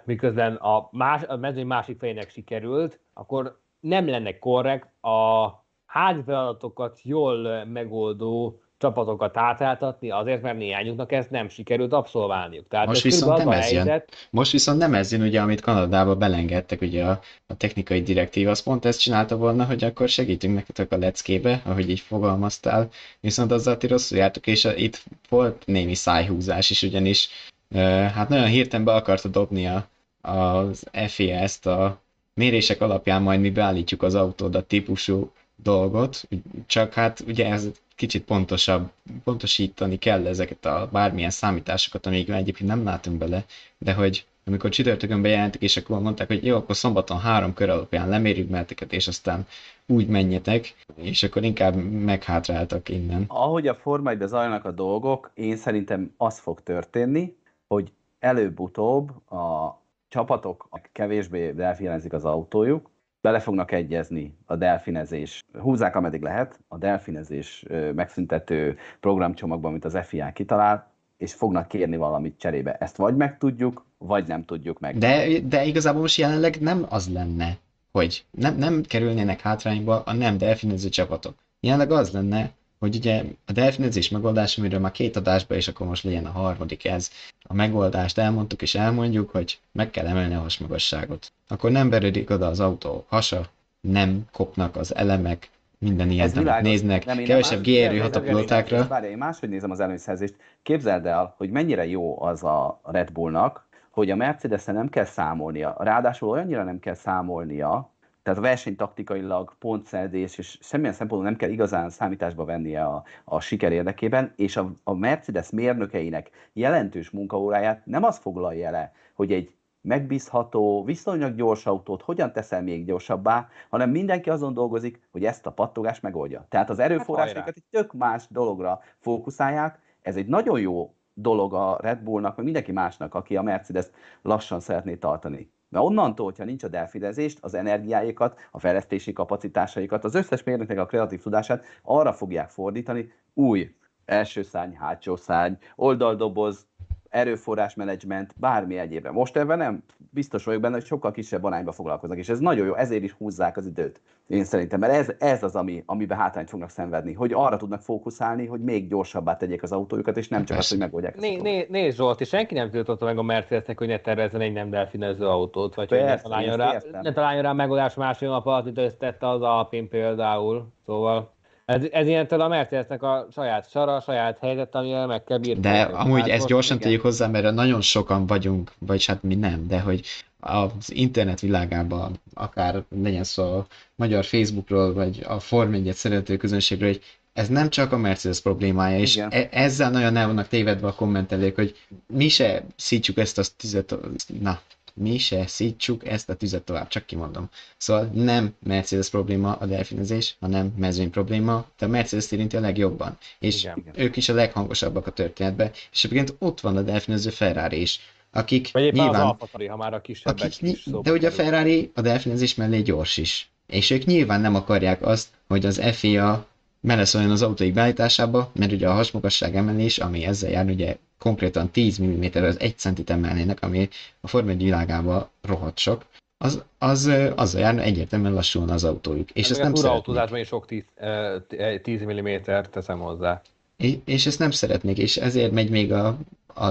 miközben a, más, a mezőny másik fejének sikerült, akkor nem lenne korrekt a házi feladatokat jól megoldó csapatokat átráltatni, azért, mert néhányuknak ezt nem sikerült abszolválniuk. Tehát most, viszont nem ez helyzet... jön. most viszont nem ez jön, ugye, amit Kanadába belengedtek, ugye a, a technikai direktív, az pont ezt csinálta volna, hogy akkor segítünk nektek a leckébe, ahogy így fogalmaztál, viszont azzal ti rosszul jártok, és a, itt volt némi szájhúzás is, ugyanis e, hát nagyon hirtelen be akarta dobni a, az FIA ezt a mérések alapján majd mi beállítjuk az autódat típusú dolgot, csak hát ugye ez kicsit pontosabb, pontosítani kell ezeket a bármilyen számításokat, amíg egyébként nem látunk bele, de hogy amikor csütörtökön bejelentik, és akkor mondták, hogy jó, akkor szombaton három kör alapján lemérjük melteket, és aztán úgy menjetek, és akkor inkább meghátráltak innen. Ahogy a formájban zajlanak a dolgok, én szerintem az fog történni, hogy előbb-utóbb a csapatok kevésbé delfinezik az autójuk, bele fognak egyezni a delfinezés, húzzák ameddig lehet, a delfinezés megszüntető programcsomagban, amit az FIA kitalál, és fognak kérni valamit cserébe. Ezt vagy megtudjuk, vagy nem tudjuk meg. De, de igazából most jelenleg nem az lenne, hogy nem, nem kerülnének hátrányba a nem delfinező csapatok. Jelenleg az lenne, hogy ugye a delfinezés megoldás, amiről már két adásban, és akkor most legyen a harmadik ez, a megoldást elmondtuk és elmondjuk, hogy meg kell emelni a hasmagasságot. Akkor nem verődik oda az autó hasa, nem kopnak az elemek, minden ilyet nem néznek, nem, kevesebb G-erő hat a pilótákra. Várj, én máshogy nézem az előnyszerzést. Képzeld el, hogy mennyire jó az a Red Bullnak, hogy a mercedes nem kell számolnia. Ráadásul olyannyira nem kell számolnia, tehát a versenytaktikailag pontszerzés, és semmilyen szempontból nem kell igazán számításba vennie a, a siker érdekében, és a, a Mercedes mérnökeinek jelentős munkaóráját nem az foglalja le, hogy egy megbízható, viszonylag gyors autót hogyan teszel még gyorsabbá, hanem mindenki azon dolgozik, hogy ezt a pattogást megoldja. Tehát az erőforrásokat hát egy tök más dologra fókuszálják, ez egy nagyon jó dolog a Red Bullnak, meg mindenki másnak, aki a Mercedes lassan szeretné tartani. Mert onnantól, hogyha nincs a delfidezést, az energiáikat, a fejlesztési kapacitásaikat, az összes mérnöknek a kreatív tudását arra fogják fordítani, új első szárny, hátsó szárny, oldaldoboz, erőforrás menedzsment, bármi egyébben. Most ebben nem biztos vagyok benne, hogy sokkal kisebb arányba foglalkoznak, és ez nagyon jó, ezért is húzzák az időt. Én szerintem, mert ez, ez az, ami, amiben hátrányt fognak szenvedni, hogy arra tudnak fókuszálni, hogy még gyorsabbá tegyék az autójukat, és nem csak azt, hogy megoldják. Né, né, nézd Zsolti, senki nem tiltotta meg a Mercedesnek, hogy ne tervezzen egy nem delfinező autót, vagy Persze, hogy ne találjon, rá, ne találjon rá megoldás másfél nap alatt, mint összetette az Alpin például. Szóval ez, ez ilyentől a Mercedesnek a saját sara, a saját helyzet, amivel meg kell bírni. De amúgy Hát ezt gyorsan igen. tegyük hozzá, mert nagyon sokan vagyunk, vagy hát mi nem, de hogy az internet világában, akár legyen szó a magyar Facebookról, vagy a Form 1 szerető közönségről, hogy ez nem csak a Mercedes problémája, és Igen. e- ezzel nagyon el vannak tévedve a kommentelők, hogy mi se szítjuk ezt a tüzet, na, mi se szítsuk ezt a tüzet tovább, csak kimondom. Szóval nem Mercedes probléma a delfinezés, hanem mezőny probléma, de a Mercedes érinti a legjobban. És Igen. ők is a leghangosabbak a történetben. És egyébként ott van a delfinező Ferrari is, akik Vagy nyilván... az Alfa ha már a kisebbek Akik, is szóba de ugye a. Ferrari a delfinezés mellé gyors is. És ők nyilván nem akarják azt, hogy az FIA beleszóljon az autóik beállításába, mert ugye a hasmagasság emelés, ami ezzel jár, ugye konkrétan 10 mm az 1 centit emelnének, ami a Forma 1 világában rohadt sok, az, az azzal járna egyértelműen lassulna az autójuk. És És ezt nem túrautózásban is sok 10, eh, 10 mm-t teszem hozzá. És- És ezt nem szeretnék, és ezért megy még a, a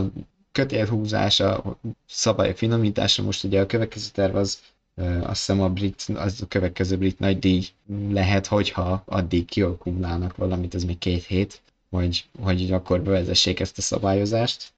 kötélhúzás, a szabályok finomítása. Most ugye a következő terv az, azt hiszem a brit, az a következő brit nagy díj lehet, hogyha addig kialakulnának valamit, ez még két hét, hogy, hogy akkor bevezessék ezt a szabályozást.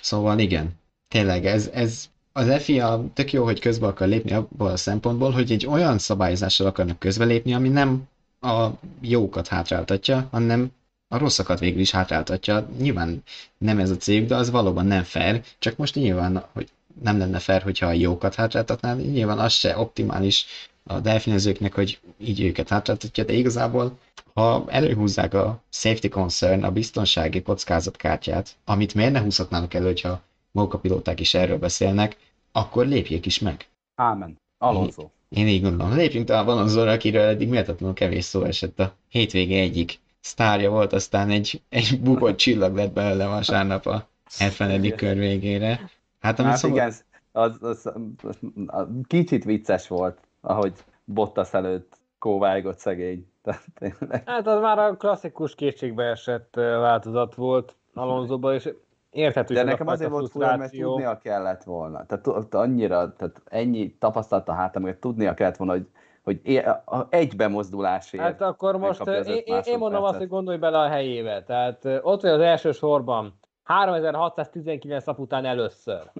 Szóval igen, tényleg ez, ez az FIA tök jó, hogy közbe akar lépni abból a szempontból, hogy egy olyan szabályozással akarnak közbelépni, ami nem a jókat hátráltatja, hanem a rosszakat végül is hátráltatja. Nyilván nem ez a cég, de az valóban nem fair, csak most nyilván, hogy nem lenne fair, hogyha a jókat hátráltatná, de nyilván az se optimális a delfinezőknek, hogy így őket hátráltatja, de igazából ha előhúzzák a safety concern, a biztonsági kockázatkártyát, amit miért ne húzhatnának elő, hogyha maguk a pilóták is erről beszélnek, akkor lépjék is meg. Ámen. Alonso. Én így gondolom. Lépjünk tovább Alonsora, akiről eddig méltatlanul kevés szó esett a hétvége egyik sztárja volt, aztán egy, egy bukott csillag lett belőle vasárnap a 70. kör végére. Hát amit Hát szóval... igen, az, az, az, kicsit vicces volt, ahogy Bottas előtt kóvájgott szegény. (laughs) Tehát tényleg. Hát az már a klasszikus kétségbeesett változat volt Alonsoban, és érthető, De hogy nekem az a azért volt fura, mert tudnia kellett volna. Tehát annyira, tehát ennyi tapasztalata hátán, hogy tudnia kellett volna, hogy, hogy é- a- egy bemozdulásért. Hát akkor most az én, én, mondom azt, hogy gondolj bele a helyébe. Tehát ott vagy az első sorban, 3619 nap után először.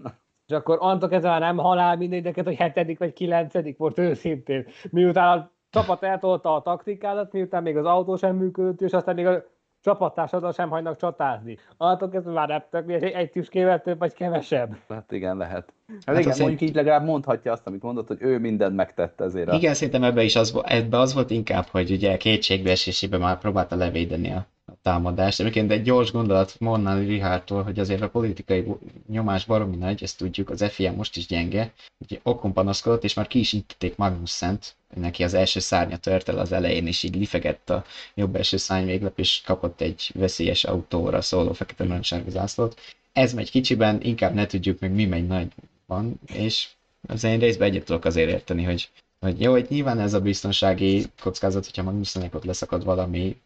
És akkor annak ez már nem halál mindegyeket, hogy hetedik vagy kilencedik volt őszintén. Miután a csapat eltolta a taktikádat, miután még az autó sem működött, és aztán még a csapattársaddal sem hagynak csatázni. Annak ez már nem tök, egy, egy tüskével több vagy kevesebb. Hát igen, lehet. Hát, Hát igen, mondjuk így legalább mondhatja azt, amit mondott, hogy ő mindent megtett ezért. A... Igen, szerintem ebbe is az, ebbe az volt inkább, hogy ugye kétségbeesésében már próbálta levédeni a, a támadást. Egyébként egy gyors gondolat Mornán Richardtól, hogy azért a politikai nyomás baromi nagy, ezt tudjuk, az FIA most is gyenge. Ugye Okon panaszkodott, és már ki is íttették Magnussen-t, neki az első szárnya tört el az elején, és így lifegett a jobb első szárny véglep, és kapott egy veszélyes autóra szóló fekete narancssárga zászlót. Ez megy kicsiben, inkább ne tudjuk meg mi megy nagyban, és az én részben egyet tudok azért érteni, hogy, hogy jó, hogy nyilván ez a biztonsági kockázat, hogyha Magnussennek ott leszakad valami,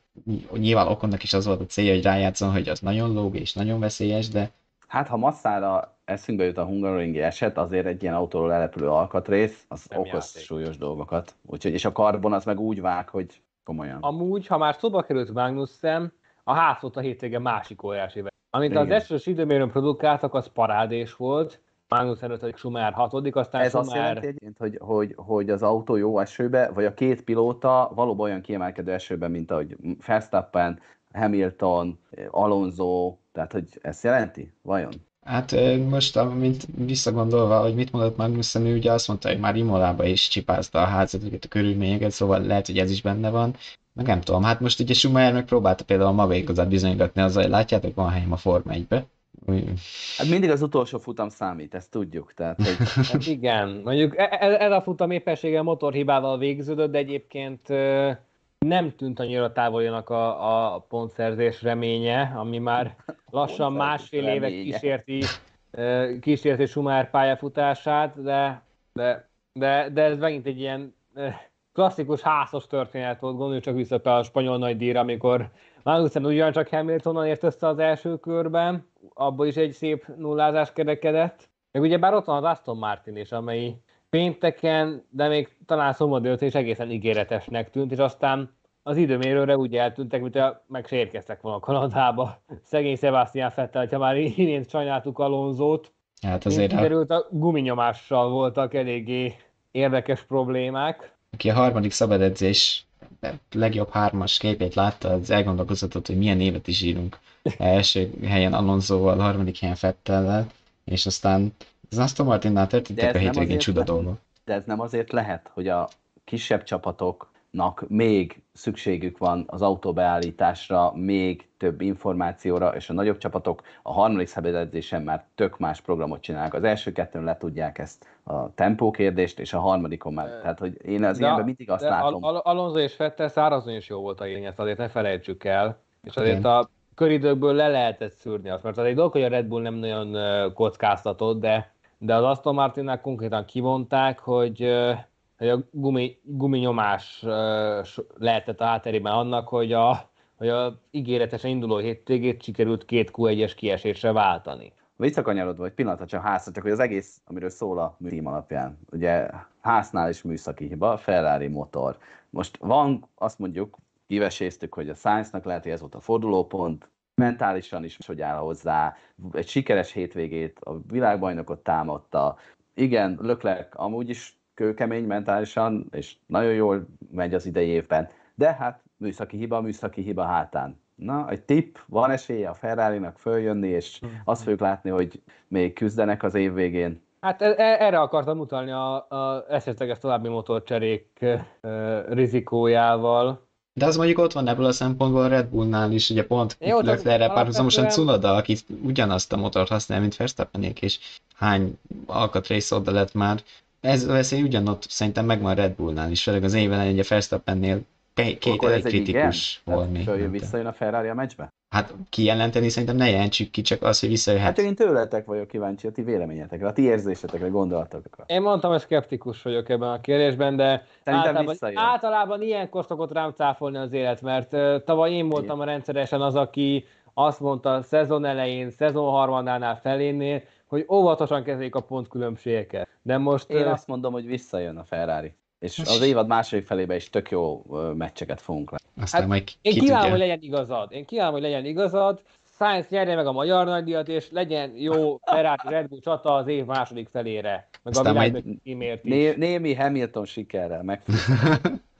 nyilván Okonnak is az volt a célja, hogy rájátszon, hogy az nagyon lóg és nagyon veszélyes, de Hát ha masszára eszünkbe jut a Hungaroringi eset, azért egy ilyen autóról lelepülő alkatrész, az Nem okoz játék. súlyos dolgokat. Úgyhogy, és a karbon az meg úgy vág, hogy komolyan. Amúgy, ha már szóba került Magnussen, a ház volt a hétvége másik óriási Amit az Igen. esős időmérőn produkáltak, az parádés volt. Magnussen 5. Schumacher 6. aztán Ez azt Schumacher... jelenti egyébként, hogy, hogy, hogy az autó jó esőbe, vagy a két pilóta valóban olyan kiemelkedő esőben, mint ahogy Verstappen, Hamilton, Alonso, tehát hogy ezt jelenti? Vajon? hát most, amint visszagondolva, hogy mit mondott Magnussen, ő ugye azt mondta, hogy már Imolába is csipázta a házat, a körülményeket, szóval lehet, hogy ez is benne van. meg nem tudom, hát most ugye Schumacher meg próbálta például maga igazát bizonygatni azzal, hogy látjátok, van helyem a Forma 1-be. Hát mindig az utolsó futam számít, ezt tudjuk. Tehát, hogy... (laughs) hát igen, mondjuk e- e- ez a futam éppenséggel motorhibával végződött, de egyébként nem tűnt annyira távoljanak a, a pontszerzés reménye, ami már lassan másfél éve kísérti, kísérti Schumacher pályafutását, de, de, de, de ez megint egy ilyen klasszikus házas történet volt, gondolj csak vissza a spanyol nagydíjra, amikor Magnussen ugyancsak Hamiltonon ért össze az első körben, abból is egy szép nullázás kerekedett. Meg ugye bár ott van az Aston Martin is, amely pénteken, de még talán szomorú és egészen ígéretesnek tűnt, és aztán az időmérőre úgy eltűntek, mint meg se érkeztek volna Kanadába. (laughs) Szegény Sebastian Fettel, ha már imént sajnáltuk Alonzót. Hát azért... Kiderült, a guminyomással voltak eléggé érdekes problémák. Aki a harmadik szabadedzés legjobb hármas képét látta, az elgondolkozott, hogy milyen évet is írunk. Első helyen Alonsoval, harmadik helyen Fettellel, és aztán az Aston Martinnál történtek a hétvégén csuda dolgok. De ez nem azért lehet, hogy a kisebb csapatok nak még szükségük van az autóbeállításra, még több információra, és a nagyobb csapatok a harmadik szabadedzésen már tök más programot csinálnak. Az első kettőn le tudják ezt a tempó kérdést, és a harmadikon már. Tehát, hogy én az ilyenben mindig azt látom. Al- Alonso és Fettel szárazon is jó volt a ezt azért ne felejtsük el. És azért a köridőkből le lehetett szűrni azt, mert az egy dolog, hogy a Red Bull nem nagyon kockáztatott, de, de az Aston Martinnál konkrétan kivonták, hogy hogy a gumi, guminyomás lehetett a hátterében annak, hogy a, hogy a ígéretesen induló hétvégét sikerült két Q1-es kiesésre váltani. Visszakanyarodva egy pillanatra csak házra, csak hogy az egész, amiről szól a műtím alapján. Ugye háznál is műszaki hiba, Ferrari motor. Most van, azt mondjuk, kiveséztük, hogy a Sainznak lehet, hogy ez volt a fordulópont, mentálisan is, hogy áll hozzá, egy sikeres hétvégét, a világbajnokot támadta. Igen, Löklek amúgy is kőkemény mentálisan, és nagyon jól megy az idei évben. De hát műszaki hiba, műszaki hiba hátán. Na, egy tipp, van esélye a Ferrari-nak följönni, és mhm. azt fogjuk látni, hogy még küzdenek az év végén. Hát e- e- erre akartam utalni a, a esetleges további motorcserék e, rizikójával. De az mondjuk ott van ebből a szempontból a Red Bullnál is, ugye pont erre párhuzamosan Cunoda, aki ugyanazt a motort használ, mint Verstappenék, és hány alkatrész oda lett már, ez a veszély ugyanott szerintem megvan Red Bullnál is, főleg az éven egy a Verstappennél két Akkor elég kritikus volt még. Följön visszajön a Ferrari a meccsbe? Hát kijelenteni szerintem ne jelentsük ki, csak az, hogy visszajöhet. Hát én tőletek vagyok kíváncsi a ti véleményetekre, a ti érzésetekre, gondolatokra. Én mondtam, hogy skeptikus vagyok ebben a kérdésben, de általában, általában ilyenkor szokott rám cáfolni az élet, mert uh, tavaly én voltam a rendszeresen az, aki azt mondta a szezon elején, szezon harmadánál felénél, hogy óvatosan kezeljék a pontkülönbségeket. De most... Én azt mondom, hogy visszajön a Ferrari. És az évad második felébe is tök jó meccseket fogunk le. Aztán hát, majd én kívánom, hogy legyen igazad. Én kívánom, hogy legyen igazad. Science nyerje meg a magyar nagydíjat, és legyen jó Ferrari Red Bull csata az év második felére. Meg Aztán a világ majd... Né- némi Hamilton sikerrel meg. (laughs)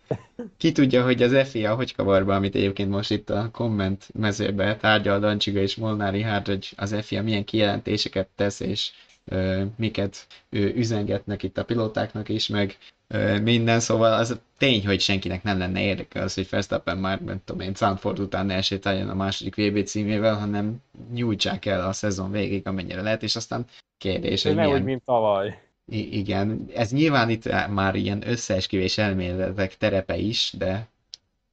Ki tudja, hogy az FIA hogy kavar be, amit egyébként most itt a komment mezőbe tárgyal Dancsiga és Molnári hát, hogy az FIA milyen kijelentéseket tesz, és ö, miket ö, üzengetnek itt a pilótáknak is, meg ö, minden, szóval az tény, hogy senkinek nem lenne érdeke az, hogy Verstappen már, nem tudom én, Zandford után ne esélyteljen a második VB címével, hanem nyújtsák el a szezon végig, amennyire lehet, és aztán kérdés, hogy milyen... úgy, mint tavaly. I- igen, ez nyilván itt már ilyen összeesküvés elméletek terepe is, de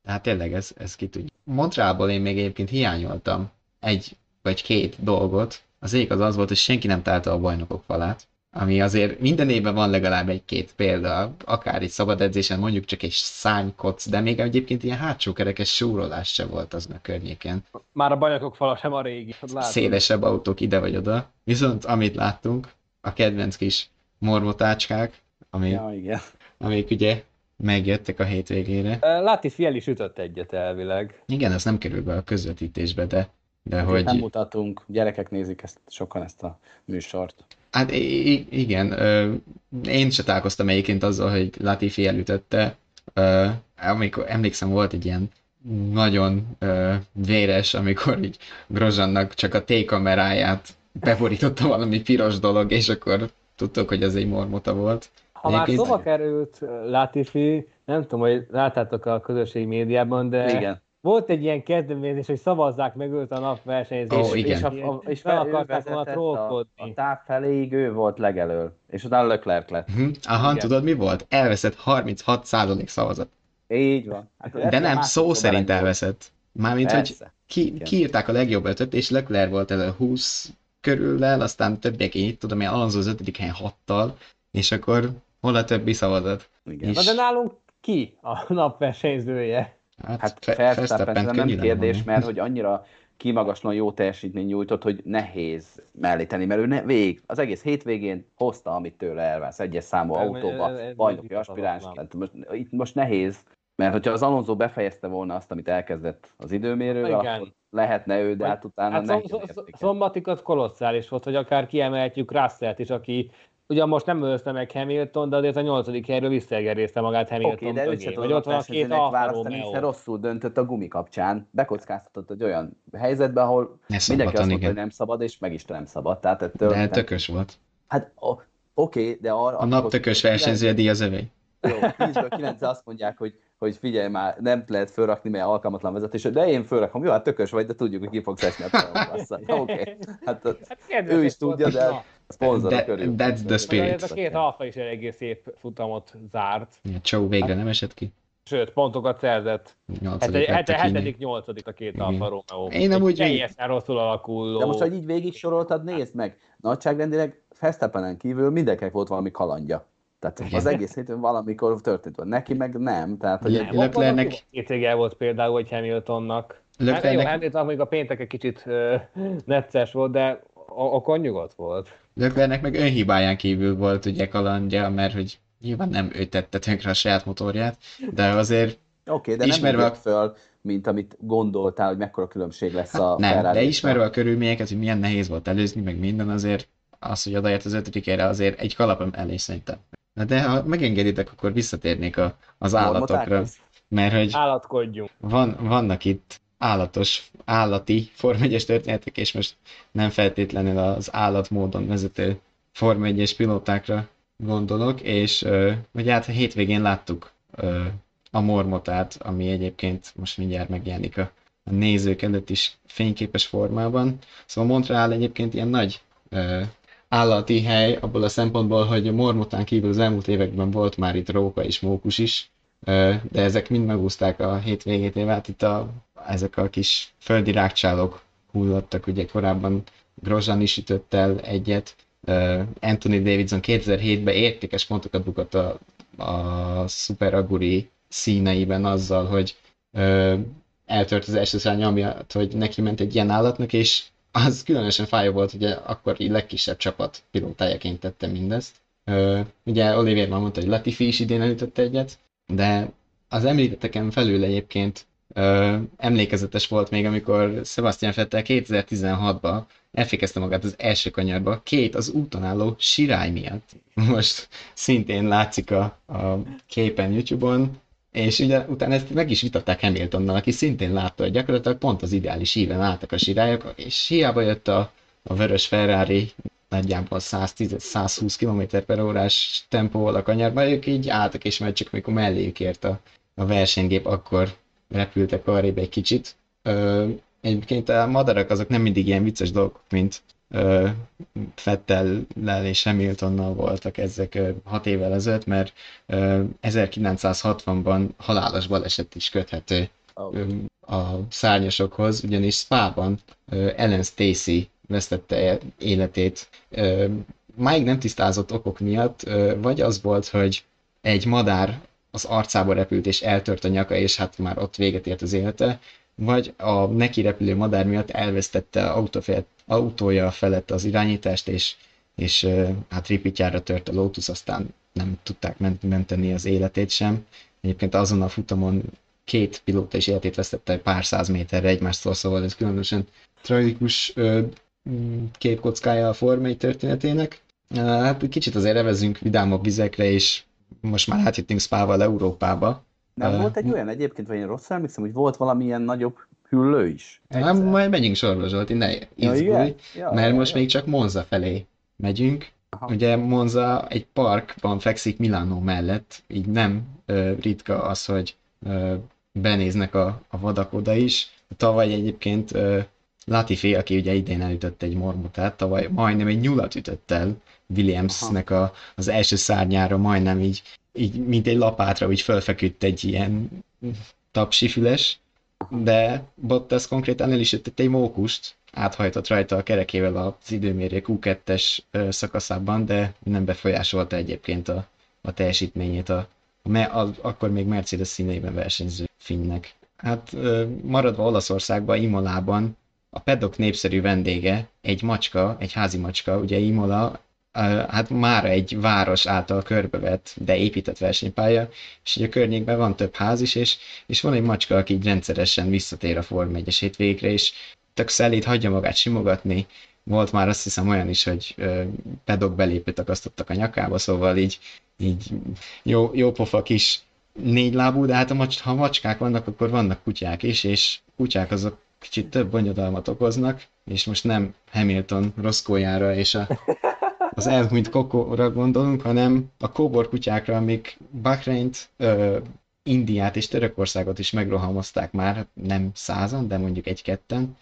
hát tényleg ez, ez ki tudja. Montrából én még egyébként hiányoltam egy vagy két dolgot. Az egyik az az volt, hogy senki nem találta a bajnokok falát, ami azért minden évben van legalább egy-két példa, akár egy szabad edzésen, mondjuk csak egy szánykoc, de még egyébként ilyen hátsó kerekes súrolás se volt azon a környéken. Már a bajnokok fala sem a régi. Látom. Szélesebb autók ide vagy oda. Viszont amit láttunk, a kedvenc kis mormotácskák, ami, ja, igen. amik ugye megjöttek a hétvégére. Láti Fiel is ütött egyet elvileg. Igen, ez nem kerül be a közvetítésbe, de, de hogy... Nem mutatunk, gyerekek nézik ezt, sokan ezt a műsort. Hát igen, én se találkoztam egyébként azzal, hogy Latifi elütötte. Amikor emlékszem, volt egy ilyen nagyon véres, amikor így Grozsannak csak a T-kameráját beborította valami piros dolog, és akkor tudtok, hogy ez egy mormota volt. Ha már Egyébként- szóba került Latifi, nem tudom, hogy láttátok a közösségi médiában, de Igen. volt egy ilyen kezdeményezés, hogy szavazzák meg őt a napversenyzés. Ó, igen. És, a, a, és fel akarták volna vezetett a, trollkodni. a táv feléig ő volt legelől, és utána Leclerc lett. Hm, Aha, Igen. tudod mi volt? Elveszett 36% szavazat. Így van. Hát, De nem, már szó szerint elveszett. Mármint, hogy Persze. ki, Igen. kiírták a legjobb ötöt, és Leclerc volt elő 20 körüllel, aztán többiek így, tudom, én Alonso az ötödik helyen hattal, és akkor hol a többi szavazat? Igen. És- Na de nálunk ki a (laughs) napversenyzője? Hát Fe- Verstappen könnyű nem kérdés, mert (laughs) hogy annyira kimagaslóan jó teljesítmény nyújtott, hogy nehéz mellé tenni, mert ő ne, végig, az egész hétvégén hozta, amit tőle elvász, egyes számú Ez- autóba, ez- ez bajnoki aspiráns. Most, itt most nehéz, mert hogyha az Alonso befejezte volna azt, amit elkezdett az időmérő, Igen. akkor lehetne ő, de hát utána Hát nehéz szom, szombatig az kolosszális volt, hogy akár kiemelhetjük Russellt is, aki ugyan most nem őzte meg Hamilton, de azért a nyolcadik helyről visszaegerészte magát Hamilton Oké, de ő se tudott ott van a két választani, hiszen rosszul döntött a gumi kapcsán, bekockáztatott egy olyan helyzetbe, ahol Ne mindenki azt mondta, hogy nem szabad, és meg is nem szabad. Tehát ettől De nem- tökös volt. Hát oké, de arra... A nap tökös versenyzője díj az övé. Jó, 10-ből 9 azt mondják, hogy, hogy figyelj már, nem lehet fölrakni, mert alkalmatlan vezetés, de én fölrakom, jó, hát tökös vagy, de tudjuk, hogy ki fogsz esni a. Oké, hát az Hát kedves ő is tudja, de De- körül. that's the spirit. ez a két alfa is eléggé szép futamot zárt, A Csó végre nem esett ki. sőt, pontokat szerzett. Nyolcadik Hetedik, lett a két. Alfa Romeo. Én amúgy Egy végig- Teljesen rosszul alakuló. De most, hogy így végig soroltad, nézd meg, nagyságrendileg Fesztapenen kívül mindenkinek volt valami kalandja. Tehát Igen. az egész héten valamikor történt van. Neki meg nem. Tehát, hogy Le- egy, Nem, van- van, Leclercnek- aki Hétvége volt például, hogy Hamiltonnak. Hát jó, Hamilton még a péntek egy kicsit uh, (laughs) necces volt, de a- akkor nyugodt volt. Leclercnek meg önhibáján kívül volt ugye kalandja, mert hogy nyilván nem ő tette tönkre a saját motorját, de azért Oké, de Ismerve nem a- föl, mint amit gondoltál, hogy mekkora különbség lesz a Hát nem, Ferrari de ismerve a- a körülményeket, hogy milyen nehéz volt előzni, meg minden azért, az, hogy odaért az ötödik helyre, azért egy kalapom elég szerintem. Na De ha megengeditek, akkor visszatérnék a, az állatokra, mert hogy Állatkodjunk. van, vannak itt állatos, állati Form 1 történetek, és most nem feltétlenül az állatmódon vezető Form 1 pilótákra gondolok, és ugye hát a hétvégén láttuk ö, a mormotát, ami egyébként most mindjárt megjelenik a, a nézők előtt is fényképes formában. Szóval Montreal egyébként ilyen nagy ö, állati hely abból a szempontból, hogy a mormotán kívül az elmúlt években volt már itt róka és mókus is, de ezek mind megúzták a hétvégét, hát itt a, ezek a kis földi rákcsálók hullottak, ugye korábban Grosjean is ütött el egyet, Anthony Davidson 2007-ben értékes pontokat bukott a, a Super Aguri színeiben azzal, hogy eltört az első szárnya, miatt, hogy neki ment egy ilyen állatnak, és az különösen fájó volt, ugye akkor így legkisebb csapat pilótájaként tette mindezt. Ö, ugye Olivier már mondta, hogy Latifi is idén elütött egyet, de az említetteken felül egyébként ö, emlékezetes volt még, amikor Sebastian Vettel 2016-ban elfékezte magát az első kanyarba, két az úton álló sirály miatt. Most szintén látszik a, a képen YouTube-on, és ugye utána ezt meg is vitatták Hamiltonnal, aki szintén látta, hogy gyakorlatilag pont az ideális íven álltak a sirályok, és hiába jött a, a vörös Ferrari nagyjából 110-120 km per órás tempóval a kanyarba, ők így álltak, és majd csak amikor melléjük ért a, a versenygép, akkor repültek arrébb egy kicsit. Ö, egyébként a madarak azok nem mindig ilyen vicces dolgok, mint Fettellel és Hamiltonnal voltak ezek hat évvel ezelőtt, mert ö, 1960-ban halálos baleset is köthető a szárnyasokhoz, ugyanis Spa-ban ö, Ellen Stacy vesztette életét. Máig nem tisztázott okok miatt, vagy az volt, hogy egy madár az arcába repült és eltört a nyaka, és hát már ott véget ért az élete, vagy a neki repülő madár miatt elvesztette autó felett, autója felett az irányítást, és, és hát ripityára tört a Lotus, aztán nem tudták ment- menteni az életét sem. Egyébként azon a futamon két pilóta is életét vesztette pár száz méterre egymástól, szóval ez különösen tragikus mm, képkockája a formai történetének. Hát kicsit azért evezünk vidámabb vizekre, és most már átjöttünk Spával Európába. Nem Ö, volt egy olyan egyébként, vagy én rosszul emlékszem, hogy volt valamilyen nagyobb hüllő is? Nem, Egyszer. majd megyünk sorba, Zsolti, ne Ja, izgulj, igen? Ja, mert ja, most ja. még csak Monza felé megyünk. Aha. Ugye Monza egy parkban fekszik Milánó mellett, így nem ö, ritka az, hogy ö, benéznek a, a vadak oda is. Tavaly egyébként ö, Latifi, aki ugye idén elütött egy mormotát, tavaly majdnem egy nyulat ütött el Williamsnek a, az első szárnyára, majdnem így, így, mint egy lapátra, úgy fölfeküdt egy ilyen tapsifüles, de Bottas konkrétan el is ütött egy mókust, áthajtott rajta a kerekével az időmérő Q2-es szakaszában, de nem befolyásolta egyébként a, a teljesítményét a, a, a, akkor még Mercedes színeiben versenyző finnek. Hát maradva Olaszországban, Imolában a pedok népszerű vendége, egy macska, egy házi macska, ugye Imola, hát már egy város által körbevett, de épített versenypálya, és a környékben van több ház is, és, és van egy macska, aki így rendszeresen visszatér a Form 1-es hétvégre, és tök szelít, hagyja magát simogatni. Volt már azt hiszem olyan is, hogy pedok belépőt akasztottak a nyakába, szóval így, így jó, jó pofa kis négy lábú, de hát a mac- ha macskák vannak, akkor vannak kutyák is, és kutyák azok kicsit több bonyodalmat okoznak, és most nem Hamilton roszkójára és a, az elhunyt kokóra gondolunk, hanem a kóbor kutyákra, amik Bahreint, Indiát és Törökországot is megrohamozták már, hát nem százan, de mondjuk egy-ketten,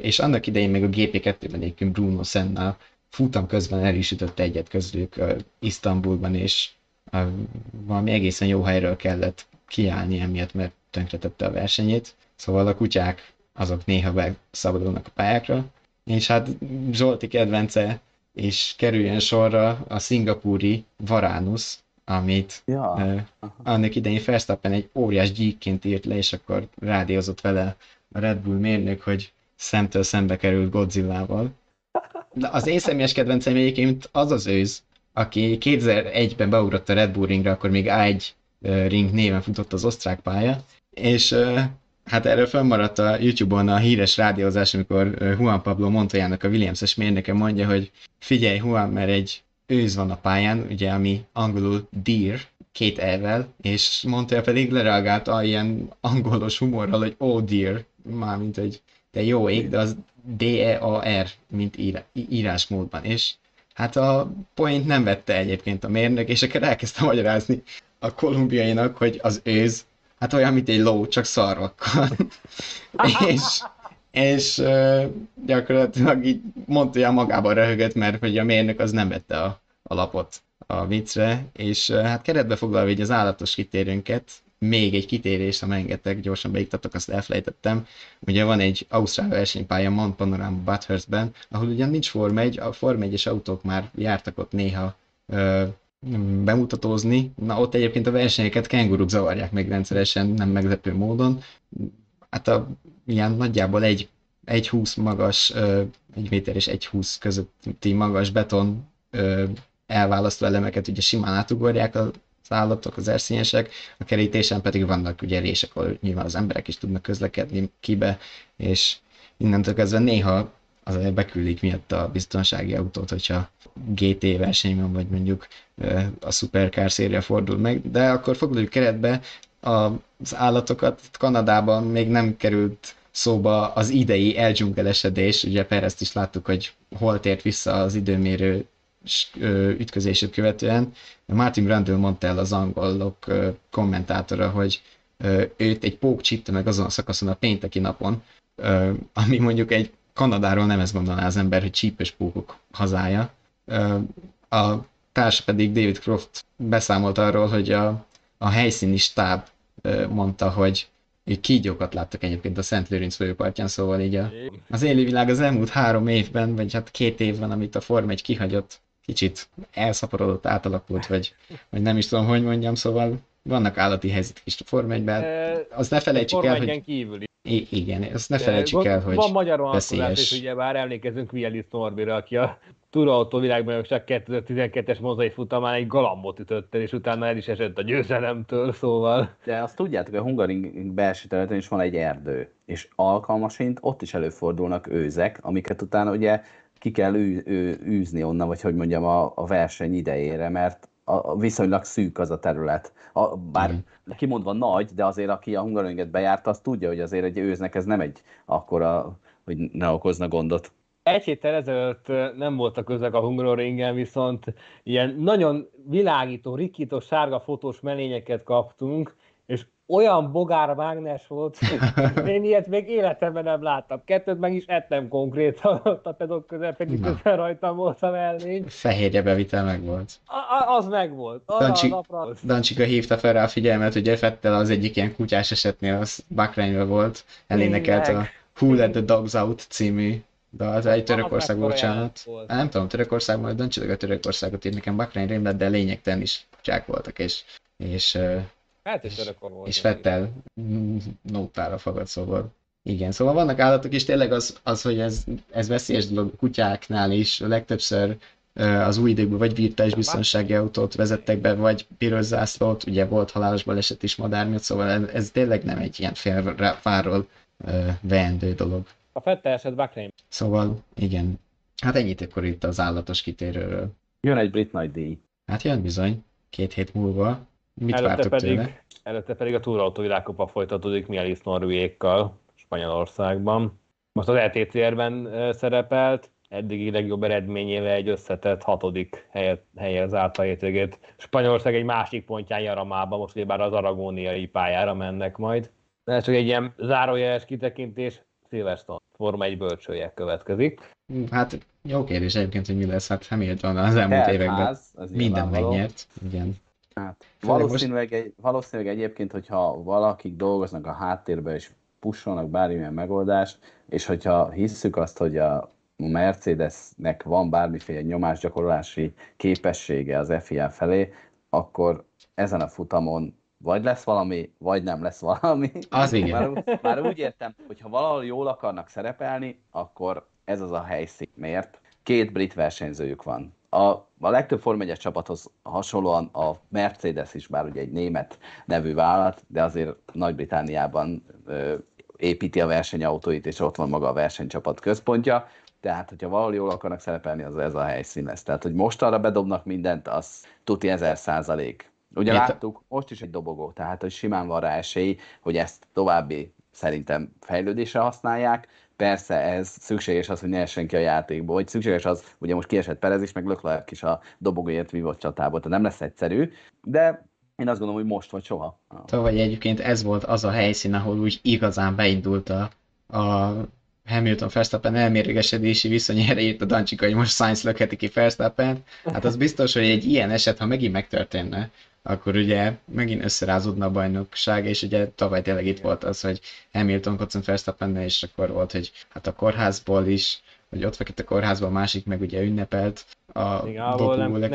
és annak idején még a GP2-ben egyébként Bruno Senna futam közben el is ütött egyet közülük Isztambulban, és valami egészen jó helyről kellett kiállni emiatt, mert tönkretette a versenyét. Szóval a kutyák azok néha beszabadulnak a pályákra, és hát Zsolti kedvence, és kerüljön sorra a szingapúri Varanus, amit ja. uh, annak idején Verstappen egy óriás gyíkként írt le, és akkor rádiózott vele a Red Bull mérnök, hogy szemtől szembe került Godzillával. De az én személyes kedvencem egyébként az az őz, aki 2001-ben beugrott a Red Bull ringra, akkor még A1 ring néven futott az osztrák pálya, és hát erről fennmaradt a YouTube-on a híres rádiózás, amikor Juan Pablo Montoya-nak a Williams-es mérnöke mondja, hogy figyelj Juan, mert egy őz van a pályán, ugye, ami angolul deer, két elvel, és Montoya pedig lereagált a ilyen angolos humorral, hogy oh dear, mármint, hogy te jó ég, de az D-E-A-R, mint írásmódban, és Hát a point nem vette egyébként a mérnök, és akkor elkezdte magyarázni a kolumbiainak, hogy az őz, hát olyan, mint egy ló, csak szarvakkal. és, és uh, gyakorlatilag így mondta, hogy magában röhögött, mert hogy a mérnök az nem vette a, a lapot a viccre, és uh, hát keretbe foglalva így az állatos kitérőnket, még egy kitérés, ha engedtek, gyorsan beiktatok, azt elfelejtettem. Ugye van egy Ausztrál versenypálya Mount Panorama Bathurstben, ahol ugyan nincs Form 1, a Form 1-es autók már jártak ott néha ö, bemutatózni. Na ott egyébként a versenyeket kenguruk zavarják meg rendszeresen, nem meglepő módon. Hát a, ilyen nagyjából egy, egy 20 magas, egy méter és egy 20 közötti magas beton elválasztó elemeket ugye simán átugorják az állatok, az erszényesek, a kerítésen pedig vannak ugye rések, ahol nyilván az emberek is tudnak közlekedni kibe, és innentől kezdve néha azért beküldik miatt a biztonsági autót, hogyha GT versenyben, vagy mondjuk a Supercar széria fordul meg, de akkor foglaljuk keretbe az állatokat. Kanadában még nem került szóba az idei eldzsungelesedés, ugye Perezt is láttuk, hogy hol tért vissza az időmérő ütközését követően. Martin Brandl mondta el az angolok kommentátora, hogy őt egy pók csípte meg azon a szakaszon a pénteki napon, ami mondjuk egy Kanadáról nem ezt mondaná az ember, hogy csípős pókok hazája. A társ pedig David Croft beszámolt arról, hogy a, a helyszíni stáb mondta, hogy kígyókat láttak egyébként a Szent Lőrinc folyópartján, szóval így a, az éli világ az elmúlt három évben, vagy hát két évben, amit a Form 1 kihagyott, kicsit elszaporodott, átalakult, vagy, vagy nem is tudom, hogy mondjam, szóval vannak állati helyzetek is a Form 1 azt ne felejtsük el, hogy... kívül I- igen, azt ne felejtsük el, hogy Van magyar vonatkozás, és ugye bár emlékezünk Willis Norbira, aki a túrautó világbajnokság 2012-es mozai futamán egy galambot ütött és utána el is esett a győzelemtől, szóval... De azt tudjátok, hogy a Hungaring belső területen is van egy erdő, és alkalmasint ott is előfordulnak őzek, amiket utána ugye ki kell ű, ű, űzni onnan, vagy hogy mondjam, a, a verseny idejére, mert a, viszonylag szűk az a terület. A, bár mm. kimondva nagy, de azért aki a Hungaroringet bejárta, az tudja, hogy azért egy őznek ez nem egy akkora, hogy ne okozna gondot. egy héttel ezelőtt nem voltak közök a Hungaroringen, viszont ilyen nagyon világító, rikító, sárga fotós melényeket kaptunk, olyan bogár mágnes volt, hogy (laughs) én ilyet még életemben nem láttam. Kettőt meg is ettem konkrétan (laughs) ott a pedok közepén, közben rajtam volt a mellény. Fehérje bevitel meg volt. A, az meg volt. Dancsi, napra... Dancsika hívta fel rá a figyelmet, hogy Fettel az egyik ilyen kutyás esetnél, az Bakrányra volt, elénekelt a Who Let the Dogs Out című de az egy Törökország, bocsánat. Volt. Nem tudom, Törökország, majd döntsétek a Törökországot ír nekem Bahrain Rémlet, de lényegtelen is kutyák voltak, és, és, hát és, volt és Fettel nótára fogad, szóval igen, szóval vannak állatok, és tényleg az, az hogy ez, ez veszélyes dolog kutyáknál is, a legtöbbször az új időkben vagy virtuális biztonsági autót vezettek be, vagy piros zászlót, ugye volt halálos baleset is madár miatt, szóval ez, tényleg nem egy ilyen félfáról uh, veendő dolog. A Fette eset Bahrain. Szóval, igen. Hát ennyit akkor itt az állatos kitérőről. Jön egy brit nagy díj. Hát jön bizony, két hét múlva. Mit előtte pedig, tőle? Előtte pedig a túrautó világkupa folytatódik Mielis Norvékkal Spanyolországban. Most az LTCR-ben szerepelt, eddigi legjobb eredményével egy összetett hatodik helyet, helyen zárt a hétvégét. Spanyolország egy másik pontján Jaramába, most ugye bár az aragóniai pályára mennek majd. De csak egy ilyen zárójeles kitekintés, Silverstone Forma egy bölcsője következik. Hát jó kérdés egyébként, hogy mi lesz. Hát Hamilton az elmúlt években minden megnyert. Igen. Hát, valószínűleg, egy, valószínűleg egyébként, hogyha valakik dolgoznak a háttérben és pusolnak bármilyen megoldást, és hogyha hisszük azt, hogy a Mercedesnek van bármiféle nyomásgyakorolási képessége az FIA felé, akkor ezen a futamon vagy lesz valami, vagy nem lesz valami. Az igen. Már, már úgy értem, hogy ha valahol jól akarnak szerepelni, akkor ez az a helyszín. Miért? Két brit versenyzőjük van. A, a legtöbb Form 1 csapathoz hasonlóan a Mercedes is, bár ugye egy német nevű vállalat, de azért Nagy-Britániában ö, építi a versenyautóit, és ott van maga a versenycsapat központja. Tehát, hogyha valahol jól akarnak szerepelni, az ez a helyszín lesz. Tehát, hogy most arra bedobnak mindent, az tuti ezer százalék Ugye Itt... láttuk, most is egy dobogó, tehát hogy simán van rá esély, hogy ezt további szerintem fejlődésre használják. Persze ez szükséges az, hogy ne essen ki a játékból, hogy szükséges az, ugye most kiesett Perez is, meg Leclerc is a dobogóért vívott csatából, tehát nem lesz egyszerű, de én azt gondolom, hogy most vagy soha. Szóval egyébként ez volt az a helyszín, ahol úgy igazán beindult a, a Hamilton Verstappen elmérgesedési viszony írt a Dancsika, hogy most Sainz lökheti ki Verstappen. Hát az biztos, hogy egy ilyen eset, ha megint megtörténne, akkor ugye megint összerázódna a bajnokság, és ugye tavaly tényleg itt volt az, hogy Hamilton kocont verstappen és akkor volt, hogy hát a kórházból is, hogy ott feküdt a kórházban, a másik meg ugye ünnepelt a Igen, ahol nem, nem,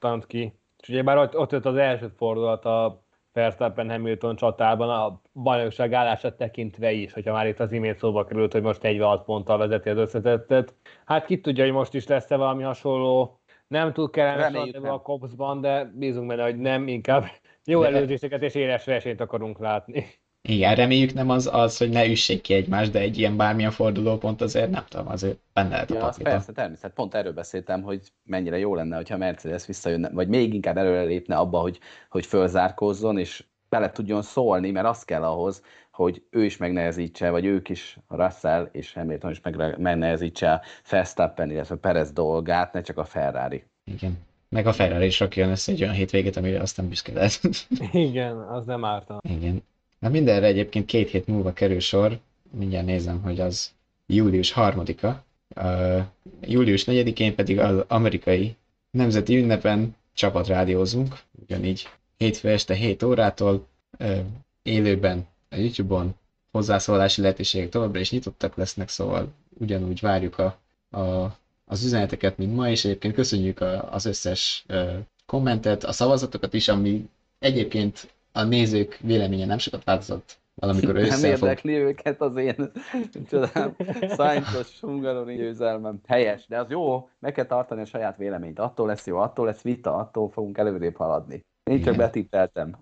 nem ki. És ugye már ott, ott jött az első fordulat a Verstappen Hamilton csatában a bajnokság állását tekintve is, hogyha már itt az imént szóba került, hogy most 46 ponttal vezeti az összetettet. Hát ki tudja, hogy most is lesz-e valami hasonló nem túl kellemes a Cobsban, de bízunk benne, hogy nem, inkább jó de... előzéseket és éles versenyt akarunk látni. Igen, reméljük nem az, az, hogy ne üssék ki egymást, de egy ilyen bármilyen fordulópont azért nem tudom, azért benne lehet a ja, az Persze, természetesen. Pont erről beszéltem, hogy mennyire jó lenne, hogyha Mercedes visszajönne, vagy még inkább előre lépne abba, hogy, hogy fölzárkózzon, és bele tudjon szólni, mert az kell ahhoz, hogy ő is megnehezítse, vagy ők is, Russell és Hamilton is megnehezítse a Verstappen, illetve Perez dolgát, ne csak a Ferrari. Igen. Meg a Ferrari is rakjon össze egy olyan hétvégét, amire aztán büszke lehet. (laughs) Igen, az nem árta. Igen. Na mindenre egyébként két hét múlva kerül sor, mindjárt nézem, hogy az július harmadika, uh, július 4-én pedig az amerikai nemzeti ünnepen csapatrádiózunk, ugyanígy hétfő este 7 órától uh, élőben a YouTube-on hozzászólási lehetőségek továbbra is nyitottak lesznek, szóval ugyanúgy várjuk a, a, az üzeneteket, mint ma, és egyébként köszönjük a, az összes uh, kommentet, a szavazatokat is, ami egyébként a nézők véleménye nem sokat változott valamikor Nem érdekli őket az én (laughs) csodám, szájtos hungaroni győzelmem. Helyes, de az jó, meg kell tartani a saját véleményt. Attól lesz jó, attól lesz vita, attól fogunk előrébb haladni. Én csak betitteltem.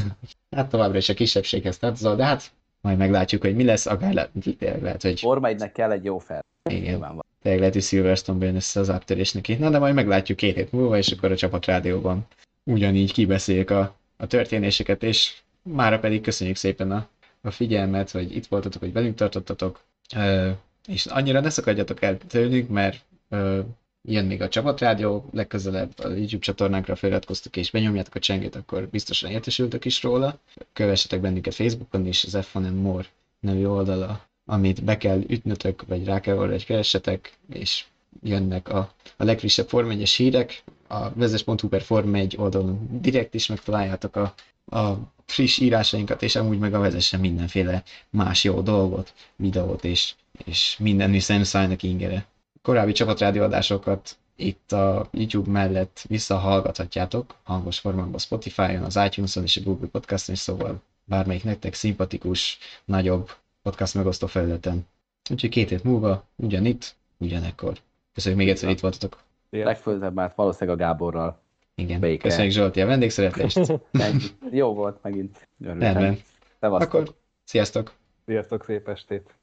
(laughs) hát továbbra is a kisebbséghez tartozol, de hát majd meglátjuk, hogy mi lesz, akár le, lehet, hogy... Forma kell egy jó fel. Igen. Tényleg lehet, hogy Silverstone jön össze az áttörés neki. Na, de majd meglátjuk két hét múlva, és akkor a csapat rádióban ugyanígy kibeszéljük a, a történéseket, és mára pedig köszönjük szépen a, a figyelmet, hogy itt voltatok, hogy velünk tartottatok. és annyira ne szakadjatok el tőlük, mert ö, jön még a csapatrádió, legközelebb a YouTube csatornánkra feliratkoztok és benyomjátok a csengét, akkor biztosan értesültök is róla. Kövessetek bennünket Facebookon is, az F1 and More nevű oldala, amit be kell ütnötök, vagy rá kell arra, hogy keressetek, és jönnek a, a legfrissebb Form 1 hírek. A vezes.hu per Form 1 oldalon direkt is megtaláljátok a, a friss írásainkat, és amúgy meg a vezessen mindenféle más jó dolgot, videót és, és minden, mi szemszállnak ingere. Korábbi csapatrádióadásokat itt a YouTube mellett visszahallgathatjátok hangos formában Spotify-on, az iTunes-on és a Google Podcast-on, és szóval bármelyik nektek szimpatikus, nagyobb podcast megosztó felületen. Úgyhogy két hét múlva, ugyanitt, ugyanekkor. Köszönjük még egyszer, hogy itt voltatok. Legfőzebb már valószínűleg a Gáborral. Igen. Béke. Köszönjük Zsolti a vendégszereplést. Megint. Jó volt megint. Rendben. Szevasztok. Akkor sziasztok! Sziasztok, szép estét!